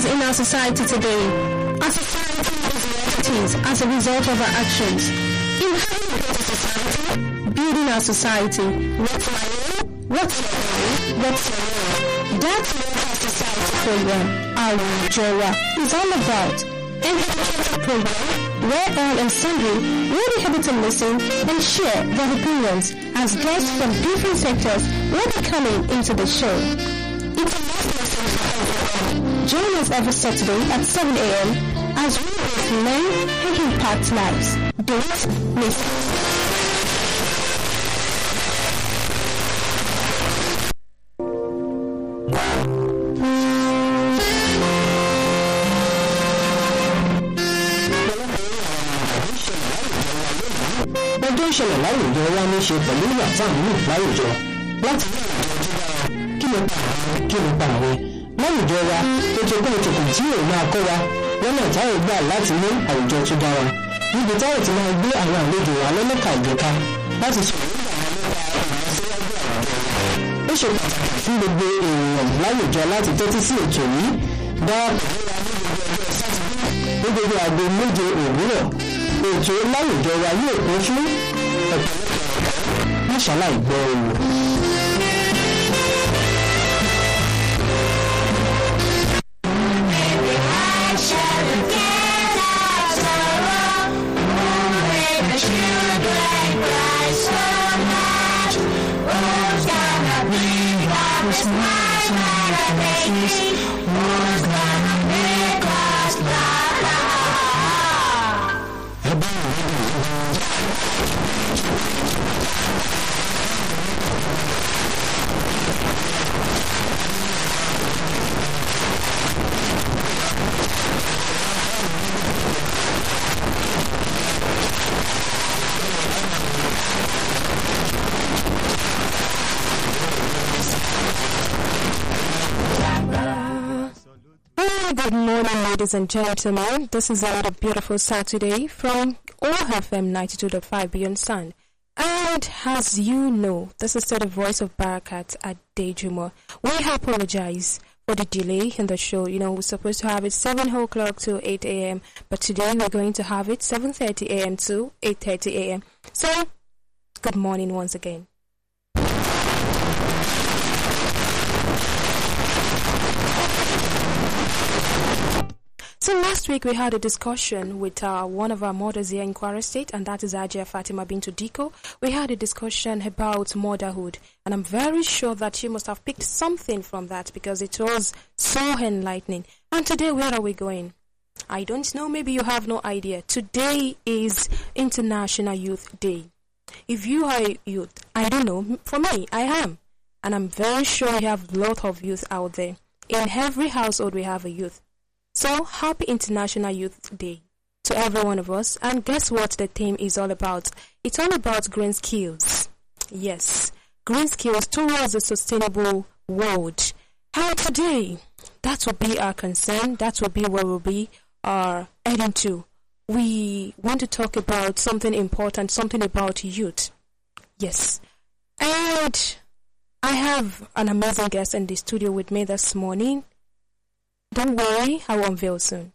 is in our society today. Our society is what it is as a result of our actions. In having a better society, building our society, what's my role? What's your role? What's your role? That's what our society program, our Jowa, is all about. An educational program where all and sundry will be able to listen and share their opinions as guests from different sectors will be coming into the show. It's Join us every Saturday at 7 a.m. as we both learn and impact lives. Don't miss it. ìṣẹ̀lẹ̀ láwùjọ wa ní ṣe pẹ̀lú láwùjọ láti ní kí ló àwọn kí ló àwọn láwùjọ wa ètò kan ètòkùn tí yóò máa kọ́ wa lọ́nà táwọn gbà láti ní àwùjọ tó dára níbi táwọn ti máa gbé àwọn àlejò wa lọ́lọ́kà ìjọka láti sọ̀rọ̀ ó ṣe pàtàkì fún gbogbo èèyàn láwùjọ láti tẹ́tí sí ètò yìí. Darapọ̀ ní gbogbo ọjọ́ sátidé ní gbogbo aago méje òwúrọ̀ ètò láwùjọ wa yóò kún fún ọ̀pọ̀lọpọ̀ òwò. Hello, ladies and gentlemen. This is another beautiful Saturday from OFM 92.5 Beyond Sun. And as you know, this is still the voice of Barakat at Dejumo. We apologize for the delay in the show. You know, we're supposed to have it 7 o'clock to 8 a.m., but today we're going to have it 7.30 a.m. to 8.30 a.m. So, good morning once again. So last week we had a discussion with uh, one of our mothers here in Kwara State, and that is Ajia Fatima Bintu Diko. We had a discussion about motherhood, and I'm very sure that you must have picked something from that because it was so enlightening. And today, where are we going? I don't know. Maybe you have no idea. Today is International Youth Day. If you are a youth, I don't know. For me, I am, and I'm very sure we have a lot of youth out there. In every household, we have a youth. So, happy International Youth Day to every one of us. And guess what the theme is all about? It's all about green skills. Yes, green skills towards a sustainable world. How today, that will be our concern. That will be where we'll be uh, heading to. We want to talk about something important, something about youth. Yes. And I have an amazing guest in the studio with me this morning. Don't worry, I will unveil soon.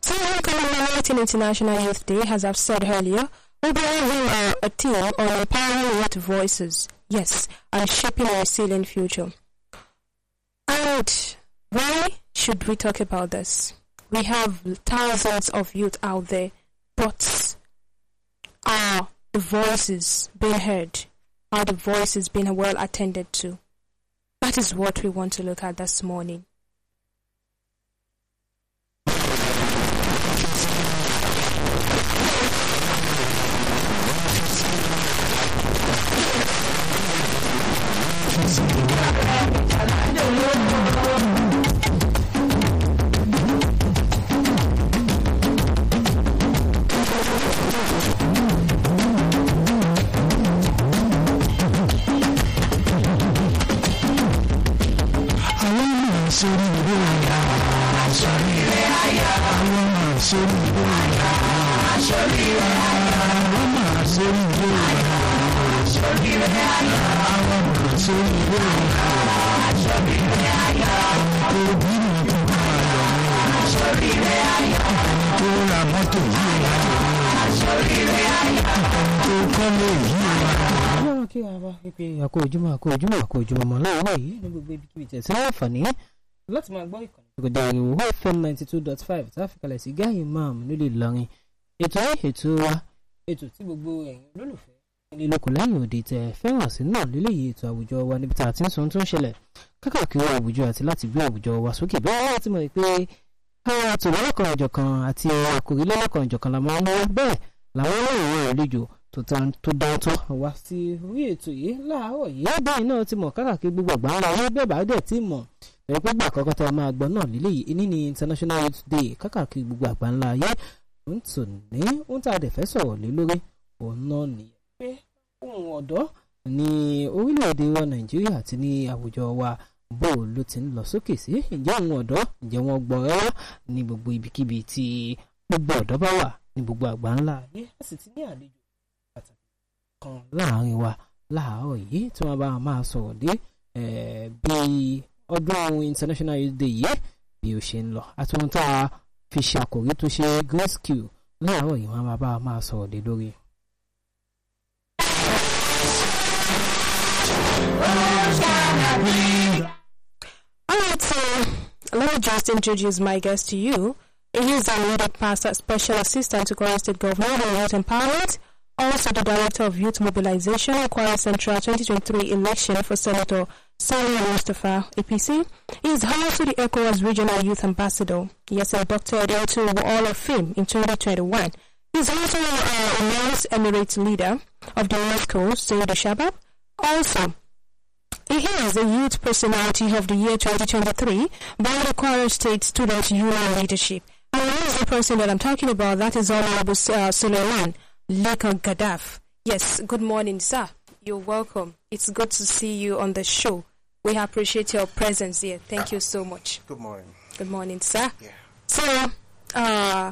So, commemorating International Youth Day, as I've said earlier, we'll be having uh, a team on empowering youth voices. Yes, and shaping a resilient future. And why should we talk about this? We have thousands of youth out there, but are the voices being heard? Are the voices being well attended to? That is what we want to look at this morning. sórí ìwé àyà. Àṣọrí rẹ̀ àyà àwọn máa sórí ìwé àyà àṣọrí rẹ̀ àyà àwọn máa sórí ìwé àyà àṣọrí rẹ̀ àyà àwọn máa sórí ìwé àyà àṣọrí rẹ̀ àyà àwọn òbí mi tó bá yọ mí àṣọrí rẹ̀ àyà àwọn tó ra mọ́tò yìí rà àṣọrí rẹ̀ àyà àwọn tó kọ́lé yìí rà ọlọ́run kí a bá pípé àkó ojúmọ́ àkó ojúmọ́ àkó yìí ní gbogbo ibi tí ìtẹ̀síwọ́n àǹfààní láti máa gbọ́ ìkànnì. Ìgbọ̀dọ̀ ìwò fm ninety two dot five tá a fi kalẹ̀ sí gáyé imam nílùú ìlọrin. Ètò ayé ètò wa ètò tí gbogbo ẹ̀yin olólùfẹ́ ilé lóko lẹ́yìn òde tẹ fẹ́ràn sí náà lélẹ́yìí ètò àwùjọ wa níbi tá a ti ń sọ ohun tó ń ṣẹlẹ̀. Kákàkiri àwùjọ àti láti gbé àwùjọ wa sókè. Bẹ́ẹ̀ láti mọ̀ pé àwọn àtò lọ́lọ́kan ọ̀jọ̀kan àti àkòrí lọ́lọ́kan ọ̀jọ̀kan la máa ń mú bẹ́ẹ̀ làwọn ọlọ́run àlejò tó dáńtọ́ wá sí orí ètò yìí láàárọ̀ yìí. Bẹ́ẹ̀ náà ti mọ̀ kákàkiri gbogbo àgbà ńlá wọn bẹ́ẹ̀ bá dẹ̀ ti mọ̀ ẹ̀ pé gbà kọ́kọ́ tá a máa gbọ́ náà lélẹ́yìí iní ni international youth day kákàkiri gbogbo àgbà ńlá ayé. Ń tò ní ń tà dẹ̀ fẹ́ sọ̀rọ̀ lé lórí òun náà nìyẹn pé ohun ọ̀dọ́ ní orílẹ̀-èdè wa nàìjíríà àti ní àwùjọ wa bó ló ti ń lọ sókè sí. Ǹjẹ́ àwọn ọ̀dọ́ ǹjẹ́ wọ́n gbọ́ rárá ní gbogbo ibikíbi tí gbogbo ọ̀dọ́ bá wà ní gbogbo àgbà ńlá ayé. A sì ti ní àlejò pàtàkì kan láàárín wa láàárọ̀ yìí tí wọ́n bá máa sọ̀rọ̀ dé bí ọdún international yìí bí ó ṣe ń lọ a fi tó ṣe grace láàárọ̀ yìí wọ́n máa bá máa sọ̀rọ̀ dé lórí. Alright, so let me just introduce my guest to you. He is the leader pastor, special assistant to Kwara State Governor on Youth Empowerment, also the director of Youth Mobilization in Kwara Central 2023 election for Senator Saliu Mustafa, APC. He is also the ECOWAS Regional Youth Ambassador. He has inducted into Hall of Fame in 2021. He is also uh, Emirates Emirates leader of the UNESCO, Seyidu Shabab. Also, he is the Youth Personality of the Year 2023 by the Kwara State Student Union Leadership. And who is the person that I'm talking about? That is Honorable uh, Sulaimon Lekan Gadaff. Yes, good morning, sir. You're welcome. It's good to see you on the show. We appreciate your presence here. Thank you so much. Good morning. Good morning, sir. Yeah. So, uh,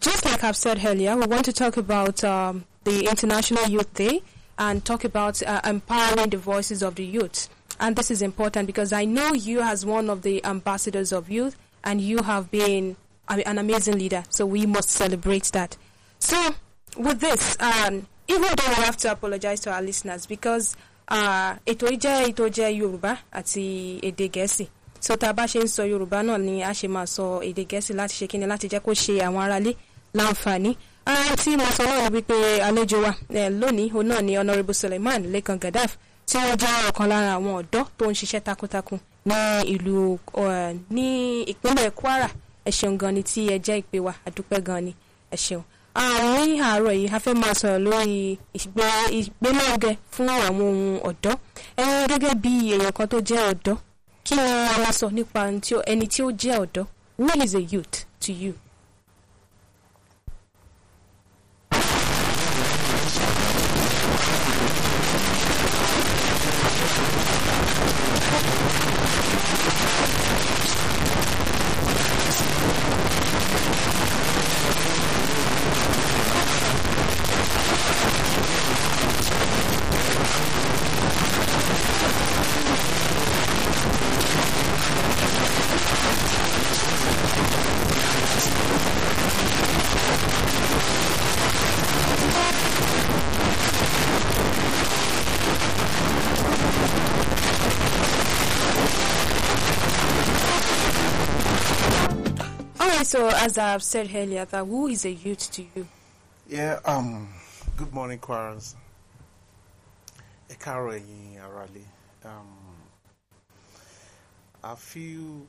just like I've said earlier, we want to talk about um, the International Youth Day and talk about uh, empowering the voices of the youth. And this is important because I know you, as one of the ambassadors of youth, and you have been an amazing leader. So we must celebrate that. So, with this, um, even though we have to apologize to our listeners because ètò yìí jẹ́ ètò jẹ́ Yorùbá àti èdè Gẹ̀ẹ́sì. So tá a bá ṣe ń sọ Yorùbá náà ni a ṣe máa sọ èdè Gẹ̀ẹ́sì láti ṣe kíni láti jẹ́ kó ṣe àwọn aráalé láǹfààní. Tí mo sọ náà wípé àlejò wa lónìí òun náà ni Honourable Suleiman Lekan Gaddaf tí wọ́n jẹ́ ọ̀kan lára àwọn ọ̀dọ́ tó ń ṣiṣẹ́ takuntakun ní ìlú ní ìpínlẹ̀ Kwara. Ẹ gan ni tí ẹ jẹ́ ìpè wa àdúpẹ́ gan ni. Ẹ àwọn àárọ̀ yìí a fẹ́ máa sọ̀rọ̀ lórí ìgbélárugẹ fún àwọn ohun ọ̀dọ́ ẹ gẹ́gẹ́ bí èèyàn kan tó jẹ́ ọ̀dọ́ kí a máa sọ nípa ẹni tí ó jẹ́ ọ̀dọ́ what is a youth to you. So, as I've said earlier, that who is a youth to you? Yeah, um, good morning, Kwarans. Ekaro Eyin Arale. Um, I feel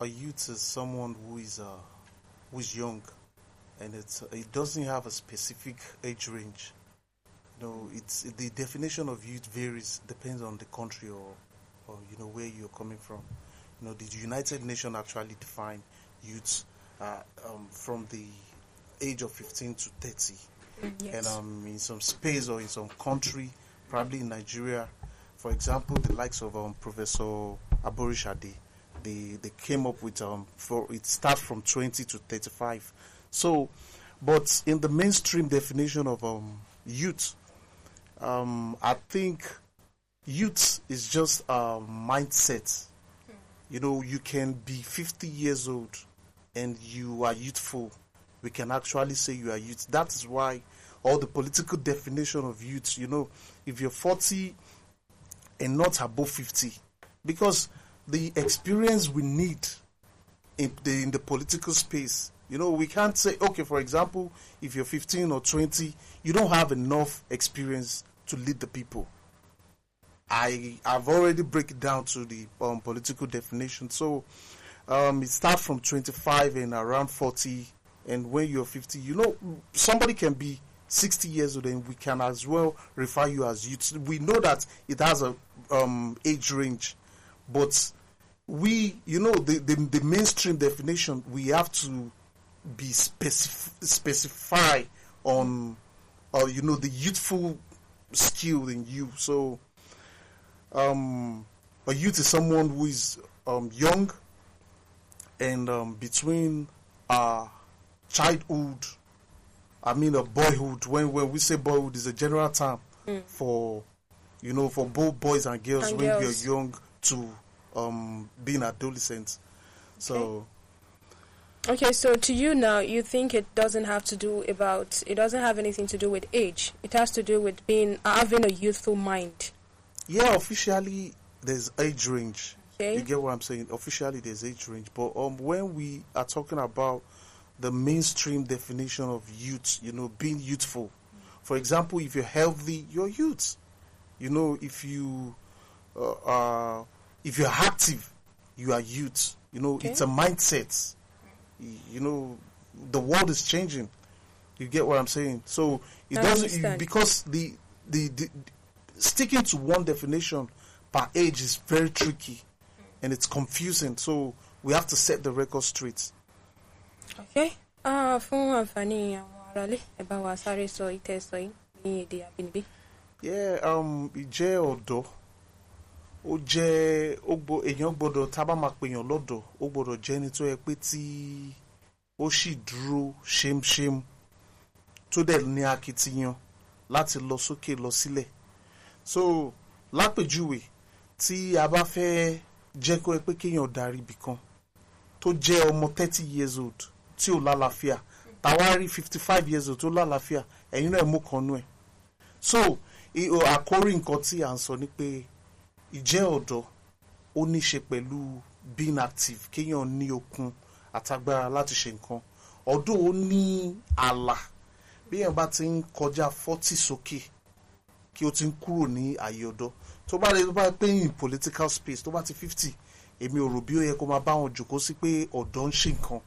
a youth is someone who is uh, who is young, and it's it doesn't have a specific age range. You know, it's the definition of youth varies depends on the country or or you know where you're coming from. You know, the United Nations actually define youths uh, um, from the age of 15 to 30. Yes. And um, in some space or in some country, probably in Nigeria, for example, the likes of um, Professor Aborishade, they, they came up with um, for it starts from 20 to 35. So, but in the mainstream definition of um, youth, um, I think youth is just a mindset. You know, you can be 50 years old and you are youthful. We can actually say you are youth. That is why all the political definition of youth, you know, if you're 40 and not above 50, because the experience we need in the, in the political space. You know, we can't say, okay, for example, if you're 15 or 20, you don't have enough experience to lead the people. I I've already break it down to the um, political definition. So um, it starts from 25 and around 40, and when you're 50, you know, somebody can be 60 years old, and we can as well refer you as youth. We know that it has a um, age range, but we, you know, the, the, the mainstream definition, we have to be specif- specify on, uh, you know, the youthful skill in you. So, um, a youth is someone who is um, young and um, between uh, childhood, I mean, a boyhood. When when we say boyhood, is a general term for, you know, for both boys and girls And when girls. you're young to um, being adolescents. So. Okay, so to you now, you think it doesn't have to do about it doesn't have anything to do with age. It has to do with being having a youthful mind. Yeah, officially there's age range. Okay. You get what I'm saying? Officially there's age range, but um, when we are talking about the mainstream definition of youth, you know, being youthful. For example, if you're healthy, you're youth. You know, if you uh, uh, if you're active, you are youth. You know, Okay. it's a mindset. You know, the world is changing. You get what I'm saying? So it I doesn't because the, the the sticking to one definition per age is very tricky and it's confusing. So we have to set the record straight. Okay. Ah, fún àǹfààní àwọn aráalé ẹ bá wa sáré sọ ìtẹ́ sọ yìí ní èdè àbínibí. Yeah, um, ìjẹ́ ọ̀dọ́ ó jẹ́ ó gbọ́ èèyàn gbọ́dọ̀ tá a bá máa pèèyàn lọ́dọ̀ ó gbọ́dọ̀ jẹ́ ẹni tó yẹ pé tí ó sì dúró ṣémṣém tó dẹ̀ ní akitiyan láti lọ sókè lọ sílẹ̀ so lápèjúwe tí a bá fẹ́ jẹ́ kó ẹ pé kéèyàn darí ibì kan tó jẹ́ ọmọ thirty years old tí ò lálàáfíà táwa fifty five years old tó lálàáfíà ẹ̀yin náà mú kan nú ẹ̀. So àkórí nǹkan tí à ń sọ ni pé ìjẹ́ ọ̀dọ́ ó ní ṣe pẹ̀lú being active kéèyàn ní okun àtagbára láti ṣe nǹkan. Ọdún ó ní ààlà. Bí èèyàn bá ti ń kọjá forty sókè kí ó ti ń kúrò ní ààyè ọ̀dọ́ tó bá lè tó bá pé in political space tó bá ti fifty èmi ò rò bí ó yẹ kó máa bá wọn jòkó sí pé ọ̀dọ́ ń ṣe nǹkan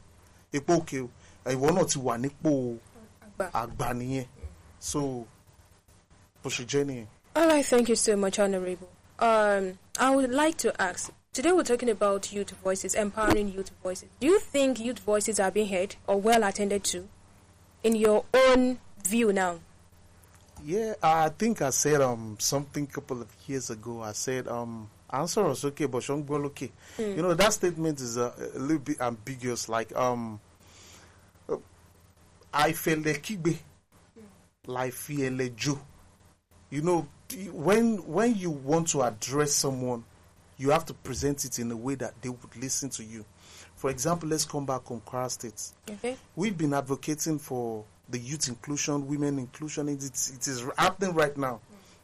epo òkè ìwọ náà ti wà nípò Àgbà. nìyẹn so bó ṣe jẹ́ nìyẹn. All right, thank you so much, Honorable. Um, I would like to ask. Today we're talking about youth voices, empowering youth voices. Do you think youth voices are being heard or well attended to, in your own view now? Yeah, I think I said um something a couple of years ago. I said um answer was okay, but shong gbọ́ lókè. You know that statement is a, a little bit ambiguous. Like um, I feel like kígbe, like feel Joe. You know, when when you want to address someone, you have to present it in a way that they would listen to you. For example, let's come back on Kwara State Okay. we've been advocating for the youth inclusion, women inclusion. It, it's- it is happening right now.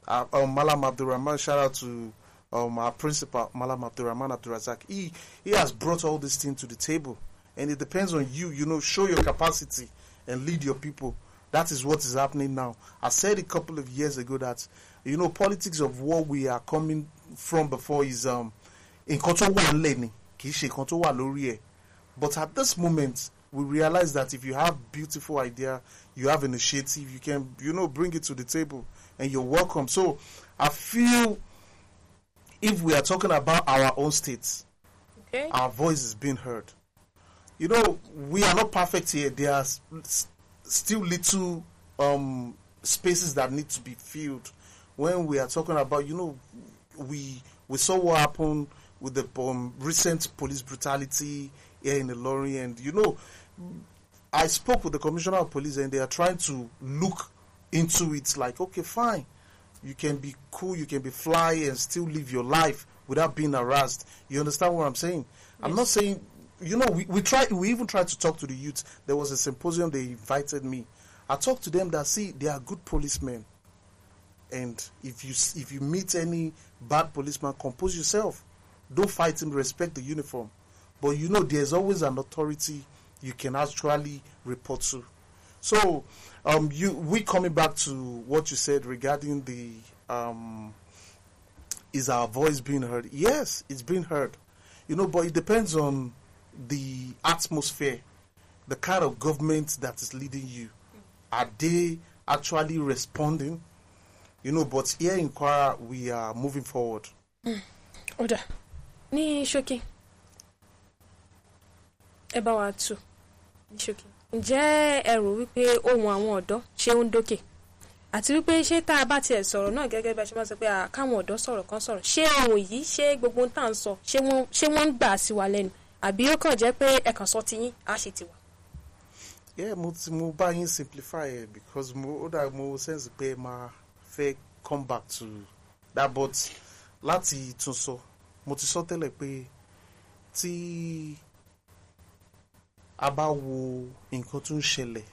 Uh, um, Malam Abdurrahman, shout out to um, our principal, Malam Abdurrahman Abdurazak. He, he has brought all these things to the table. And it depends on you, you know, show your capacity and lead your people. That is what is happening now. I said a couple of years ago that, you know, politics of what we are coming from before is um, in tó wà lórí. But at this moment, we realize that if you have beautiful idea, you have initiative, you can, you know, bring it to the table and you're welcome. So I feel if we are talking about our own states, Okay. our voice is being heard. You know, we are not perfect here. There are still little um, spaces that need to be filled. When we are talking about, you know, we we saw what happened with the um, recent police brutality here in Ilorin, and you know, I spoke with the commissioner of police, and they are trying to look into it. Like, okay, fine, you can be cool, you can be fly and still live your life without being harassed. You understand what I'm saying? I'm not saying, you know, we, we tried, we even tried to talk to the youth. There was a symposium, they invited me. I talked to them that, see, they are good policemen. And if you, if you meet any bad policeman, compose yourself. Don't fight him, respect the uniform. But you know, there's always an authority you can actually report to. So, um, you we coming back to what you said regarding the um, is our voice being heard? Yes, it's being heard. You know, but it depends on the atmosphere, the kind of government that is leading you. Are they actually responding? You know, but here in Kwara, we are moving forward. ọ̀dà ní ṣókí ẹ bá ní ṣókí. Ǹjẹ́ ẹ rò wípé ohun àwọn ọ̀dọ́ ṣé ó ń dókè? Àti wípé ṣé tá a bá tiẹ̀ sọ̀rọ̀ náà gẹ́gẹ́ bí a ṣe máa sọ pé káwọn ọ̀dọ́ sọ̀rọ̀ kan sọ̀rọ̀. Ṣé ohun yìí ṣé gbogbo tá à ń sọ ṣé wọ́n ń gbà sí wa lẹ́nu? Àbí ó kàn jẹ́ pé ẹ̀kan sọ ti yín á ṣe tiwa. yeah mo ti mo bá yín simplify it because mo ó dà mo sense pé ẹ máa fẹ́ come back to that but láti tún sọ mo ti sọ tẹ́lẹ̀ pé tí a bá wo nǹkan tó ń ṣẹlẹ̀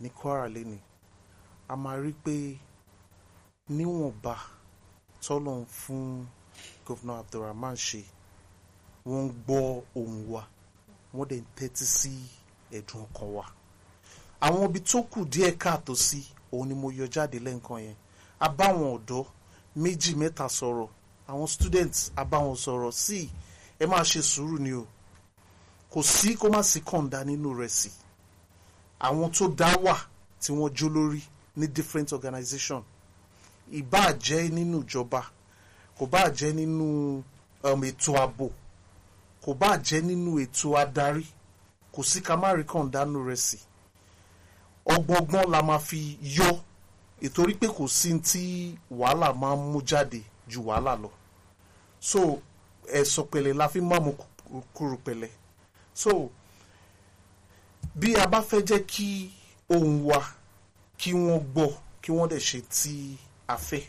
ní Kwara lẹ́nu a máa rí pé níwọ̀nba tọ́lọ̀ ń fún Governor Abdulrahman ṣe wọ́n ń gbọ́ ohùn wa wọ́n dẹ̀ ń tẹ́tí sí ẹ̀dùn ọkàn wa. Àwọn ibi tó kù díẹ̀ káàtó sí òun ni mo yọ jáde lẹ́ǹkan yẹn. A bá àwọn ọ̀dọ́ méjì mẹ́ta sọ̀rọ̀ àwọn students a bá wọn sọ̀rọ̀ sí ẹ máa ṣe sùúrù ni o kò sí kó má sí kọ̀ǹda nínú rẹ̀ sí. Àwọn tó dá wà tí wọ́n jó lórí ní different organization. Ìbáà jẹ́ nínú ìjọba kò bá jẹ́ nínú um, ètò ààbò kò bá jẹ́ nínú ètò adarí kò sí ká má rí kọ̀ǹda nínú rẹ̀ sí. Ọgbọ̀ngbọ́n la máa fi yọ ìtorí pé kò sí tí wàhálà máa ń mú jáde ju wàhálà lọ. So ẹ̀sọ̀ pẹ̀lẹ́ la fi máa mú kú- kúrú pẹ̀lẹ́ so bí a bá fẹ́ jẹ́ kí ohùn wa kí wọ́n gbọ́ kí wọ́n dẹ̀ ṣe tí a fẹ́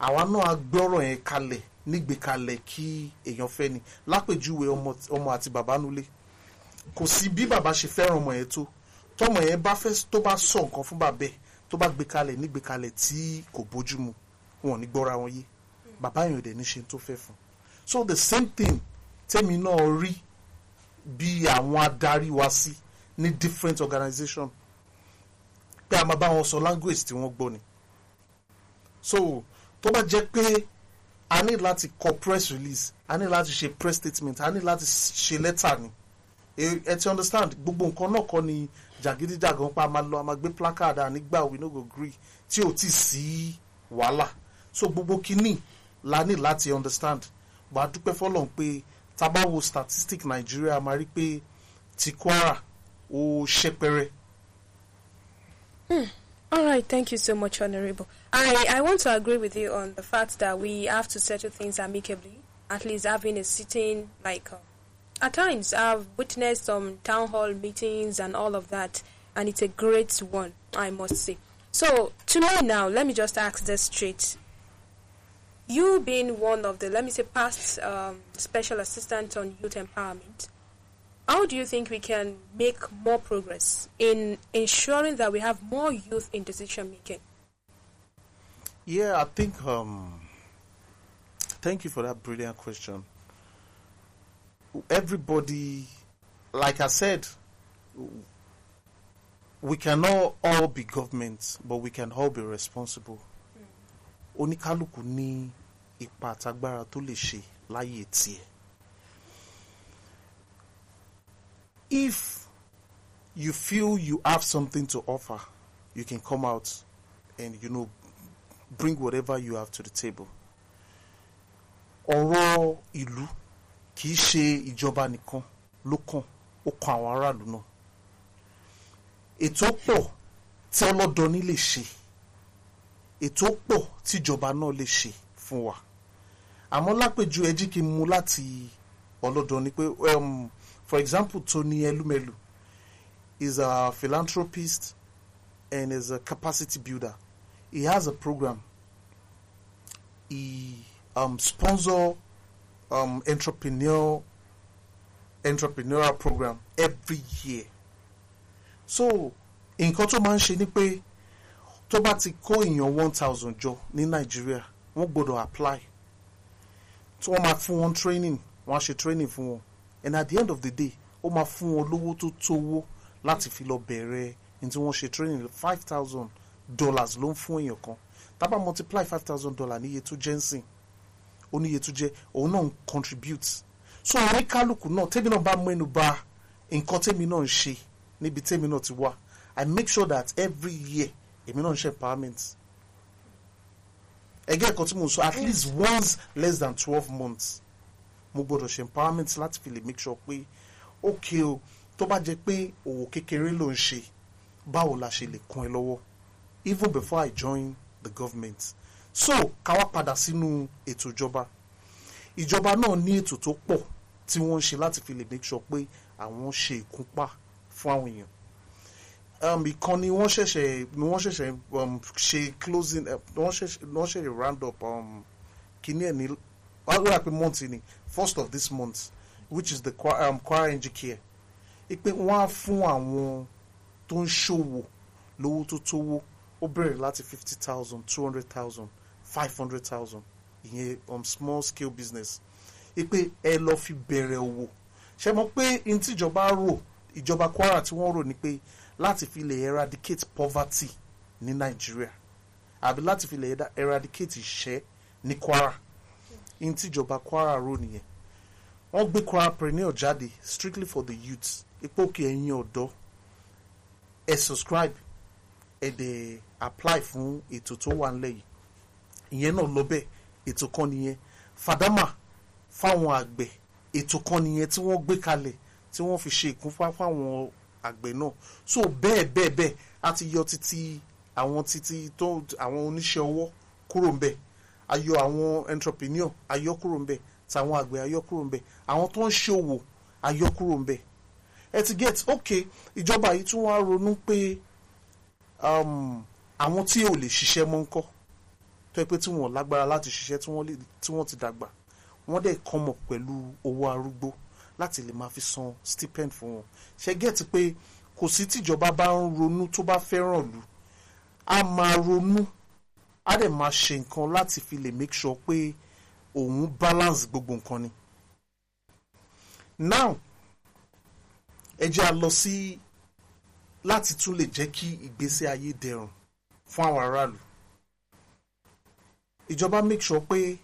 àwa náà á gbọ́rọ̀ yẹn kalẹ̀ nígbèkalẹ̀ kí èèyàn fẹ́ ni. Lápèjúwe ọmọ àti bàbá nulẹ̀ kò sí bí bàbá ṣe fẹ́ràn ọmọ yẹn tó. Tọmọ yẹn bá fẹ́ tó bá sọ nǹkan fún bàbá tó bá gbé kalẹ̀ nígbè kalẹ̀ tí kò bójúmu wọn ò ní gbọ́ra wọn yé. Bàbá yẹn ò dẹ̀ ní ṣe tó fẹ́ fún. So the same thing tẹ́mi náà rí bí àwọn adarí wa sí ní different organisation pé a máa bá wọn sọ language tí wọ́n gbọ́ ni. So tó bá jẹ́ pé a ní láti kọ press release a ní láti ṣe press statement a ní láti ṣe letter ni. Ẹ ti understand? Gbogbo nǹkan náà kọ́ ni jàgídíjàgan pa máa lọ a máa gbé placard à nígbà we no go gree tí ò tí sí wàhálà. So gbogbo kínní la ní láti understand. A dúpẹ́ fọlọ́n pé tá statistic Nàìjíríà a máa rí pé ti Kwara ó ṣẹpẹrẹ All right, thank you so much, Honorable. I, I want to agree with you on the fact that we have to settle things amicably, at least having a sitting, like, uh, at times I've witnessed some town hall meetings and all of that, and it's a great one, I must say. So, to me now, let me just ask this straight. You being one of the, let me say, past um, special assistants on youth empowerment, how do you think we can make more progress in ensuring that we have more youth in decision making? Yeah, I think. Um, thank you for that brilliant question. Everybody, like I said, we cannot all be governments, but we can all be responsible. Oníkálukú ní ipa àtagbára tó lè ṣe láyé tiẹ̀. If you feel you have something to offer, you can come out and you know bring whatever you have to the table. ọ̀rọ̀ ìlú kì í ṣe ìjọba nìkan ló kàn ó kan àwọn aráàlú náà. ètò pọ̀ tí ọlọ́dọọní lè ṣe ètò pọ̀ tí ìjọba náà lè ṣe fún wa. àmọ́ lápèjú ẹ jí kí n mú láti ọlọ́dọọní pé um, for example Tony Elumelu is a philanthropist and is a capacity builder. He has a program he um, sponsor um, entrepreneur entrepreneurial program every year so nǹkan tó máa ń ṣe ni pé tó bá ti kó èèyàn one thousand jọ ní nàìjíríà wọ́n gbọ́dọ̀ apply. Tí wọ́n máa fún wọn training wọ́n á ṣe training fún wọn. And at the end of the day ó máa fún wọn lówó tó tówó láti fi lọ bẹ̀rẹ̀ ní tí wọ́n ṣe training. Five thousand dollars ló ń fún èèyàn kan. Tábà multiply five thousand dollars ní iye tó jẹ́ ń sìn ó ní iye tó jẹ́ òun náà ń contribute. So oníkálukú náà tẹ́mi náà bá mẹ́nu bà nǹkan tẹ́mi náà ń ṣe níbi tẹ́mi náà ti wá I make sure that every year èmi náà ń ṣe empowerment ẹgẹ́ ẹ̀kọ́ tí mo sọ at least once less than twelve months. Mo gbọ́dọ̀ ṣe empowerment láti fi lè make sure pé okay o tó bá jẹ́ pé òwò kékeré ló ń ṣe báwo la ṣe lè kún ẹ lọ́wọ́? Even before I join the government. So ká wá padà sínú ètò ìjọba. Ìjọba náà ní ètò tó pọ̀ tí wọ́n ń ṣe láti fi lè make sure pé àwọn ṣe ìkúnpá fún àwọn èèyàn um, ìkànnì wọ́n ṣẹ̀ṣẹ̀ wọ́n ṣẹ̀ṣẹ̀ um, ṣe closing uh, wọ́n ṣẹ̀ṣẹ̀ wọ́n ṣẹ̀ṣẹ̀ round up um, kìíní ẹ̀ ní wọ́n rà pé month ni first of this month which is the um, Kwara NG Care. Ipe wọ́n á fún àwọn tó ń ṣòwò lówó tó tówó ó bẹ̀rẹ̀ láti fifty thousand two hundred thousand five hundred thousand. Ìyẹn um, small scale business. Ipe ẹ lọ fi bẹ̀rẹ̀ òwò. Ṣe mọ̀ pé n tí ìjọba rò ìjọba Kwara tí wọ́n rò ni pé láti fi lè eradicate poverty ní Nàìjíríà àbí láti fi lè eradicate ìṣẹ́ ní Kwara. N tí ìjọba Kwara rò nìyẹn. Wọ́n gbé Kwarapreneur jáde strictly for the youth ipò òkè ẹ̀yin ọ̀dọ́ ẹ subscribe ẹ dẹ̀ apply fún ètò tó wà nílẹ̀ yìí. Ìyẹn náà lọ bẹ́ẹ̀. Ètò kan nìyẹn. Fàdámà fáwọn àgbẹ̀ ètò kan nìyẹn tí wọ́n gbé kalẹ̀ tí wọ́n fi ṣe ìkúnfà fáwọn àgbẹ̀ náà. So bẹ́ẹ̀ bẹ́ẹ̀ bẹ́ẹ̀ a ti yọ títí àwọn títí tó àwọn oníṣẹ́ ọwọ́ kúrò ńbẹ̀ a yọ àwọn entrepreneur a yọ kúrò ńbẹ̀ tàwọn àgbẹ̀ a yọ kúrò ńbẹ̀ àwọn tó ń a yọ kúrò ńbẹ̀ ẹ ti get ok ìjọba yìí tún wá ronú pé um, àwọn tí ò lè ṣiṣẹ́ mọ́ ń kọ́ tó yẹ pé tí wọ́n lágbára láti ṣiṣẹ́ tí wọ́n ti dàgbà wọ́n dẹ̀ come up pẹ̀lú owó arúgbó láti lè máa fi san stipend fún wọn ṣe gẹ́ẹ̀tì pé kò sí tíjọba bá ń ronú tó bá fẹ́ràn lù á máa ronú á dẹ̀ máa ṣe nǹkan láti fi lè make sure pé òun balance gbogbo nǹkan ni. now ẹ jẹ́ a lọ sí láti tún lè jẹ́ kí ìgbésí ayé dẹrùn fún àwọn aráàlú ìjọba make sure pé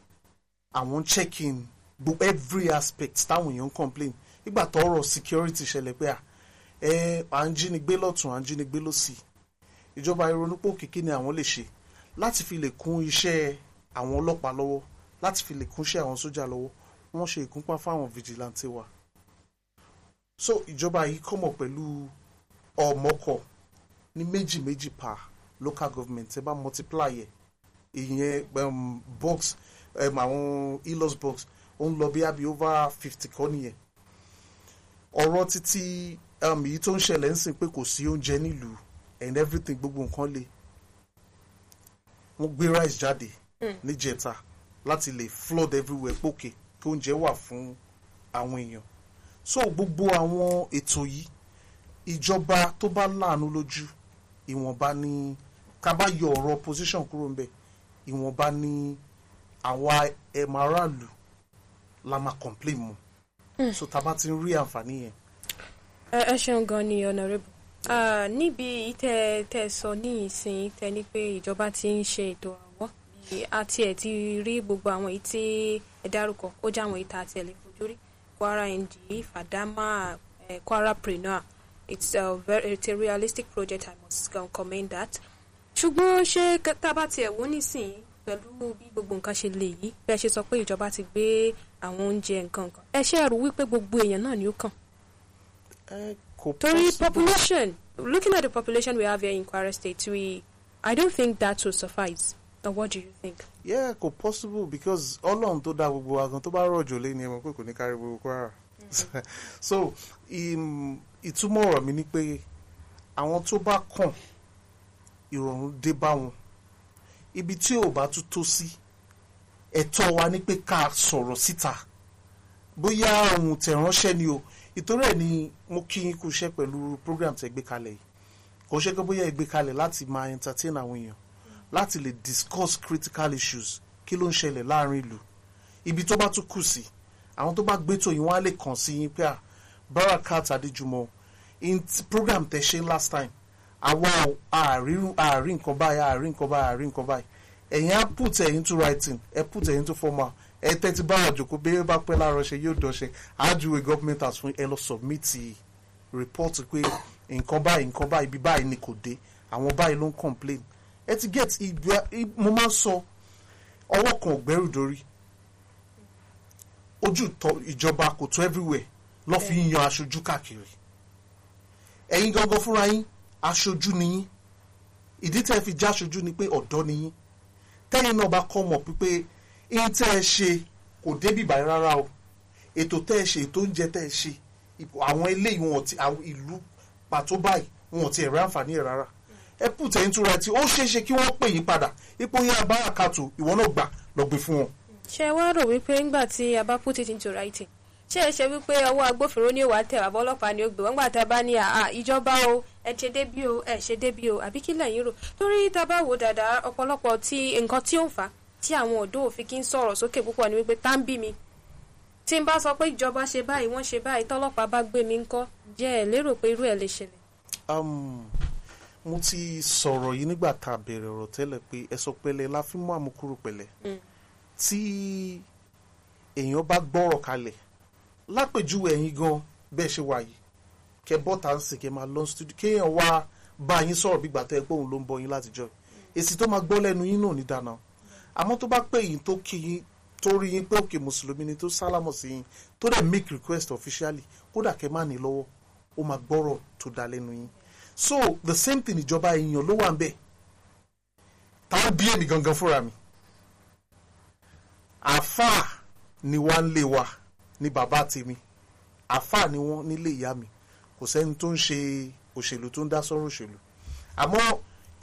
àwọn check in gbogbo every aspect táwọn èèyàn ń complain. Nígbà tọ́rọ̀ security ṣẹlẹ̀ pé à ẹ à ń jínigbé lọ́tún à ń jínigbé lọ́sì ìjọba ìrònúpò kìkì ni àwọn lè ṣe láti fi lè kún iṣẹ́ àwọn ọlọ́pàá lọ́wọ́ láti fi lè kún iṣẹ́ àwọn sójà lọ́wọ́. Wọ́n ṣe ìkúnpá fáwọn vigilante wa. So ìjọba yìí kọ́mọ̀ pẹ̀lú ọmọkọ̀ ní méjì méjì per local government. Ẹ bá multiply ẹ̀ ìyẹn um, box um, àwọn ilos box ó ń lọ bí abi over fifty kọ́ nìyẹn. Ọ̀rọ̀ títí um, èyí tó ń ṣẹlẹ̀ ń sìn pé kò sí oúnjẹ nílùú and everything gbogbo nǹkan le. Wọ́n gbé rice jáde níjẹta láti lè flood everywhere pókè kí oúnjẹ wà fún àwọn èèyàn. So gbogbo àwọn ètò yìí ìjọba tó bá láàánú lójú ìwọ̀nba ní ká bá yọ ọ̀rọ̀ opposition kúrò ńbẹ̀ ìwọ̀nba ní àwa ẹ̀mọ aráàlú la máa complain mu so tá a bá ti rí àǹfààní yẹn. Ẹ ṣeun gan ni honourable Ah, níbi tẹ tẹ sọ ní ìsìn tẹ ní pé ìjọba ti ń ṣe ètò àwọ bí àti ẹ ti rí gbogbo àwọn èyí tí ẹ dárúkọ ó jẹ àwọn ìta àti ẹ lè fojú rí. Kwara nd fadama eh, kwara preneur it's a very it's a realistic project i must commend that. Ṣùgbọ́n ṣé tá a bá tiẹ̀ wò nísìn pẹ̀lú bí gbogbo nǹkan ṣe lè yí bẹ́ẹ̀ ṣe sọ pé ìjọba ti gbé àwọn oúnjẹ nǹkan kan. Ẹ ṣe ẹrù wípé gbogbo èèyàn náà ni ó kàn. Torí population, looking at the population we have here in Kwara State, we, I don't think that will suffice. Or what do you think? yeah kò possible because ọlọ́run tó dá gbogbo wa gan tó bá rọ̀jò lé ní ẹ mọ̀ pé kò ní kárí gbogbo Kwara. So im- ìtumọ̀ ọ̀rọ̀ mi ni pé àwọn tó bá kàn ìrọ̀rùn dé bá wọn. Ibi tí ò bá tún tó sí ẹ̀tọ́ wa ní pé ká sọ̀rọ̀ síta. Bóyá ohun tẹ̀ ránṣẹ́ ni o. Ìtorí ni mo kí yín kú iṣẹ́ pẹ̀lú program tẹ̀ gbé kalẹ̀ yìí. Kò ṣe pé bóyá ẹ gbé kalẹ̀ láti máa entertain àwọn èèyàn láti lè discuss critical issues kí ló ń ṣẹlẹ̀ láàárín ìlú. Ibi tó bá tún kù sí àwọn tó bá gbé tó yín wọ́n lè kàn sí yín pé à Barakat Adéjùmọ̀ in program tẹ̀ ṣe last time àwa àárín nǹkan báyìí àárín nǹkan báyìí àárín nǹkan báyìí ẹ̀yin á put ẹ̀ into writing ẹ̀ put ẹ̀ into formal. Ẹ̀ tẹ́tí bára jòkó bí ẹ bá pẹ́ láàárọ̀ ṣe yóò dọ̀ṣẹ́ àjùwé government house fún ẹ lọ submit report pé nǹkan báyìí nǹkan báyìí ibi báyìí ni kò dé. Àwọn báyìí ló ń complain. Ẹ ti get ìgbà mo máa ń sọ ọwọ́ kan ò gbẹ́rù dórí. Ojú ìjọba kò tó everywhere. Lọ́ fi ń yan aṣojú káàkiri. Ẹ̀yin gangan fúnra yín aṣojú ni yín. Ìdí tẹ́ fi já aṣojú ni pé ọ̀dọ́ ni yín tẹ́yìn náà bá kọ́ mọ̀ pípé ihun tẹ́ ẹ ṣe kò débi báyìí rárá o. Ètò tẹ́ ẹ ṣe ètò oúnjẹ tẹ́ ẹ ṣe àwọn eléyìí wọn ti àwọn ìlú pàtó báyìí wọn ti ẹ̀rọ àǹfààní ẹ̀ rárá. Ẹ pù tẹ̀ ń túra tí ó ṣeé ṣe kí wọ́n pè yín padà. Ipò yín abára kàtó ìwọ náà gbà lọ́gbìn fún wọn. ṣé ẹ wá rò wípé ńgbà tí a bá put it into writing ṣé ẹ ṣe wípé ọwọ́ agbófinró ní ìwà tẹ̀ àbọ̀ ọlọ́pàá ni ó gbé wọ́n gbà tá a bá ní ìjọba o ẹ ṣe débí o ẹ ṣe débí o àbí kí lẹ́yìn rò? Torí tá a bá wò dáadáa ọ̀pọ̀lọpọ̀ tí nǹkan tí ó ń fà á tí àwọn ọ̀dọ́ òfin kí ń sọ̀rọ̀ sókè púpọ̀ ni wípé tá ń bí mi. Tí n bá sọ pé ìjọba ṣe báyìí wọ́n ṣe báyìí tọ́lọ́pàá bá gbé mi ńkọ́ jẹ́ ẹ lérò pé irú ẹ̀ lè ṣẹlẹ̀. Um, mo ti sọ̀rọ̀ yìí nígbà tá a bẹ̀rẹ̀ ọ̀rọ̀ tẹ́lẹ̀ pé ẹ̀sọ́ pẹ̀lẹ́ la fi mú àmúkúrò pẹ̀lẹ́. Tí èèyàn bá gbọ́rọ̀ kalẹ̀ lápèjúwe ẹ̀yin gan bẹ́ẹ̀ ṣe wà yìí kẹ bọ́ta ń sìn kẹ máa lọ studio kéèyàn wá bá yín sọ̀rọ̀ bí gbàtẹ́ pé òun ló ń bọ yín látijọ́. Èsì tó máa gbọ́ lẹ́nu yín náà ní dáná. Àmọ́ tó bá pè yín tó kí yín tó rí yín pé òkè mùsùlùmí ni tó sálámọ̀ sí yín tó dẹ̀ make request officially kódà kẹ má ní lọ́wọ́ ó máa gbọ́rọ̀ tó dá lẹ́nu yín. So the same thing ìjọba èèyàn ló wà ń bẹ̀. Tá a bí èmi gangan fúnra mi? Àáfàá ni wá lé wa ní bàbá tèmi. Àáfàá ni wọ́n nílé ìyá mi kò sẹ́ni tó ń ṣe òṣèlú tó ń dá sọ́rọ̀ òṣèlú. Àmọ́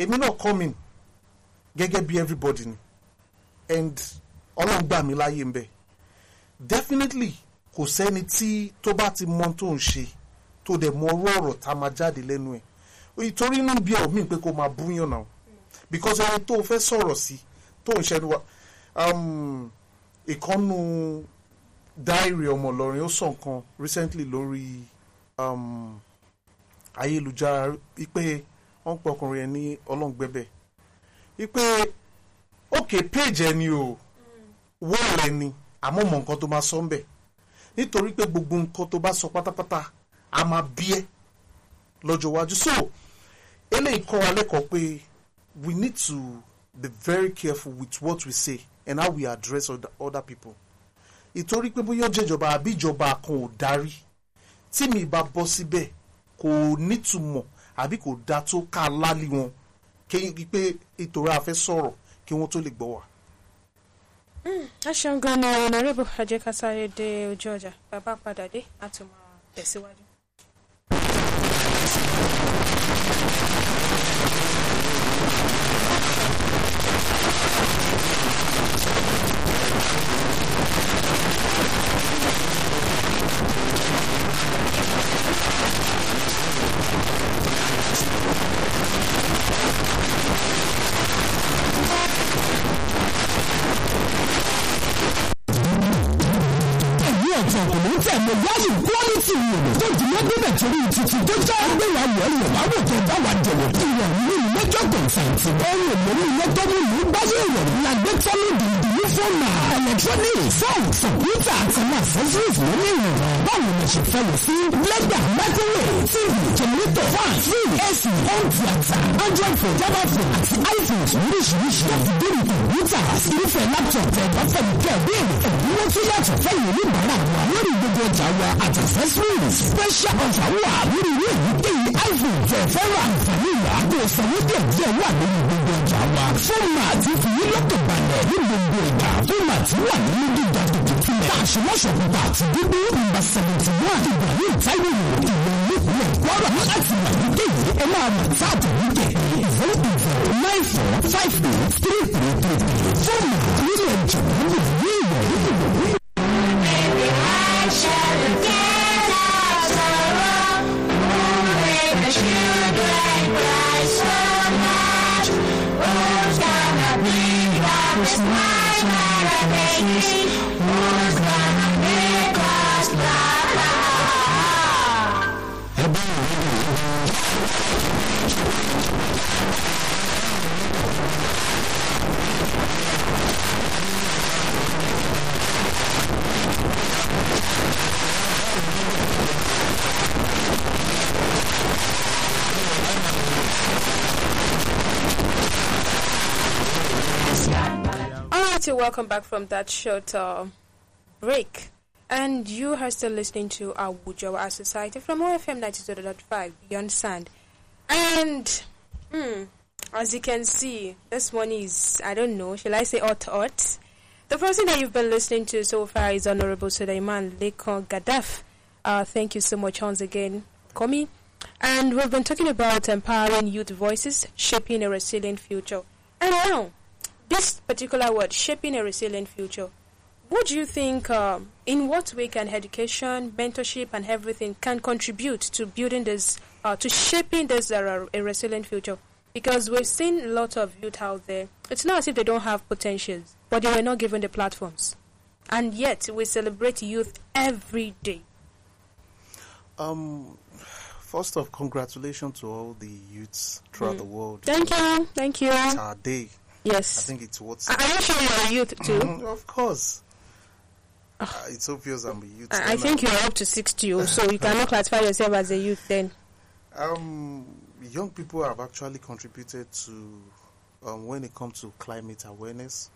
èmi náà come gẹ́gẹ́ bí everybody ni. And ọlọ́run gbà mí láyé ń definitely kò sẹ́ni tí tó bá ti mọ tó ń ṣe tó dẹ̀ mọ ọrọ̀ ọ̀rọ̀ tá a máa jáde lẹ́nu ẹ̀. Ìtorí inú bí ẹ̀ mí pé kó máa búyàn náà. Because ẹni tó fẹ́ sọ̀rọ̀ sí tó ń ṣẹnu wa um, ìkànnù dáìrì ọmọ Ìlọrin ó sọ nǹkan recently lórí ayélujára wípé wọ́n pọ̀ ọkùnrin ẹ̀ ní ọlọ́ngbẹ́bẹ̀ wípé òkè péjì ẹni o. Wọ́ọ̀lù ẹni àmọ́ mọ̀ nǹkan tó máa sọ ń bẹ̀ nítorí pé gbogbo nǹkan tó bá sọ pátápátá a máa bí ẹ lọ́jọ́ iwájú. So eléyìí kọ́ wa lẹ́kọ̀ọ́ pé we need to be very careful with what we say and how we address other, people. Ìtorí pé bóyá jẹ́jọba àbí ìjọba kan ò darí tí mi bá bọ́ síbẹ̀ kò nítumọ̀ àbí kò dá tó ká lálé wọn kí pé ìtòrá afẹ́ sọ̀rọ̀ kí wọ́n tó lè gbọ́ wa. ẹ ṣeun gan-an ọ̀nàrẹ́bù ajẹ́kásáré dé ojú ọjà bàbá padà dé tún máa tẹ̀síwájú. ẹ̀mí ọ̀tọ̀ tó jìnnà gbẹdẹ torí títí tó jẹ́ gbẹ̀yàwó ẹ̀rọ ìwà wò jẹ́ báwa jẹ̀wọ̀. Tí ìwà ń lò mẹ́jọ kọ̀ǹfẹ̀ǹtì ọ̀rùn èlòmí ilé tó gbáyé ìrọ̀rùn la tọ́lú dìndìní fóònù electronics fóònù kọ̀mpútà àti àwọn accessories lórí ìrọ̀rùn báwo ni ṣe fẹ́ lọ sí blender microwave tv generator fan free ac home theatre android phone java àti iphones lóríṣiríṣi láti dé ní kọ̀mpútà irúfẹ́ laptop ẹ̀ bá fẹ́ mi kẹ́ ẹ̀ bí èrè ẹ̀dínwó tó yàtọ̀ fẹ́ ìwé oníbàárà wa lórí gbogbo ọjà wa àti accessories special offer lórí díẹ̀ wà lórí gbogbo ọjà wa fóònù àti fìyí lọ́kàn balẹ̀ ní gbogbo ìgbà fóònù àti wà nínú gíga tuntun tilẹ̀ pupa àti dúdú nọ́mbà seventy one ibrahim taiwo ìwé nípìnlẹ̀ kwara láti wà ní kéyìí ẹ máa mọ̀ sáàtì ní kẹ̀kẹ́ zero zero nine four five eight three three three three fóònù nílẹ̀ jọ̀wọ́ ẹ welcome back from that short uh, break. And you are still listening to our Wujawa Society from OFM 92.5 Beyond Sand. And, hmm, as you can see, this one is, I don't know, shall I say hot hot? The person that you've been listening to so far is Honorable Sulaimon Lekan Gadaff. Uh, thank you so much once again, Komi. And we've been talking about empowering youth voices, shaping a resilient future. And now, this particular word, shaping a resilient future, what do you think, um, in what way can education, mentorship, and everything can contribute to building this, uh, to shaping this uh, a resilient future? Because we've seen a lot of youth out there. It's not as if they don't have potentials, but they were not given the platforms. And yet, we celebrate youth every day. Um, first off, congratulations to all the youths throughout the world. Thank you. Thank you. It's our day. I think it's what's. I- Are you sure you're a youth too? Mhm, of course. Uh, it's obvious I'm a youth. I I and think you're up to 60, oh, so you cannot classify yourself as a youth then. Um, young people have actually contributed to um, when it comes to climate awareness,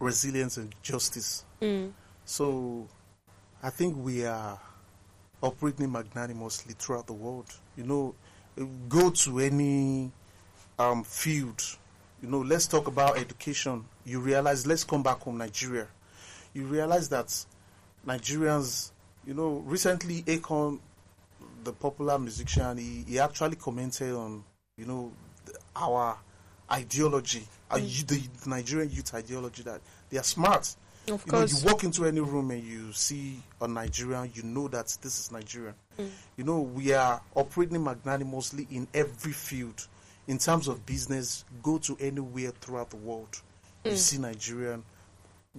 resilience, and justice. Mm. So, I think we are operating magnanimously throughout the world. You know, go to any um, field. You know, let's talk about education. You realize, let's come back home, Nigeria. You realize that Nigerians, you know, recently Akon, the popular musician, he, he actually commented on, you know, our ideology, uh, mm. our, the Nigerian youth ideology that they are smart. Of you know, course. you walk into any room and you see a Nigerian, you know that this is Nigerian. Mm. You know, we are operating magnanimously in every field. In terms of business, go to anywhere throughout the world. You mm. see Nigerian,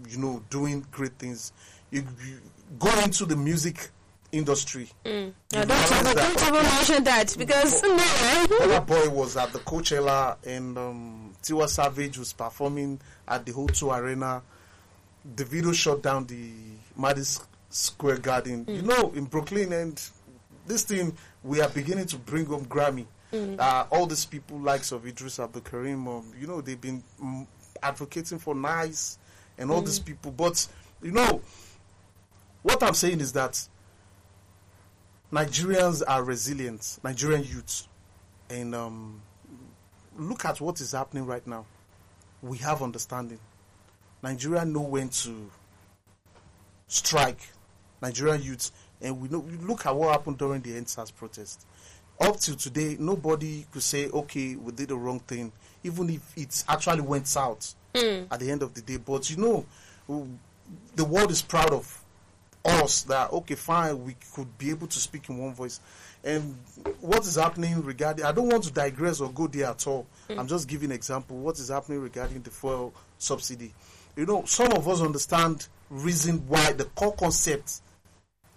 you know, doing great things. You, you go into the music industry. Mm. Now, You don't, that- don't even mention that because no. Burna Boy was at the Coachella and um, Tiwa Savage was performing at the O2 Arena. Davido shut down the Madison Square Garden, mm. you know, in Brooklyn. And this thing, we are beginning to bring home Grammy. Uh, all these people, likes of Idris Abdulkareem, um, you know, they've been mm, advocating for nice and all these people. But, you know, what I'm saying is that Nigerians are resilient, Nigerian youths and um, look at what is happening right now. We have understanding. Nigeria know when to strike. Nigerian youths, and we know. Look at what happened during the EndSARS protest. Up till today, nobody could say, "Okay, we did the wrong thing," even if it actually went south hmm. at the end of the day. But you know, the world is proud of us that okay fine we could be able to speak in one voice. And what is happening regarding i don't want to digress or go there at all. Hmm. I'm just giving example what is happening regarding the fuel subsidy. You know some of us understand reason why the core concept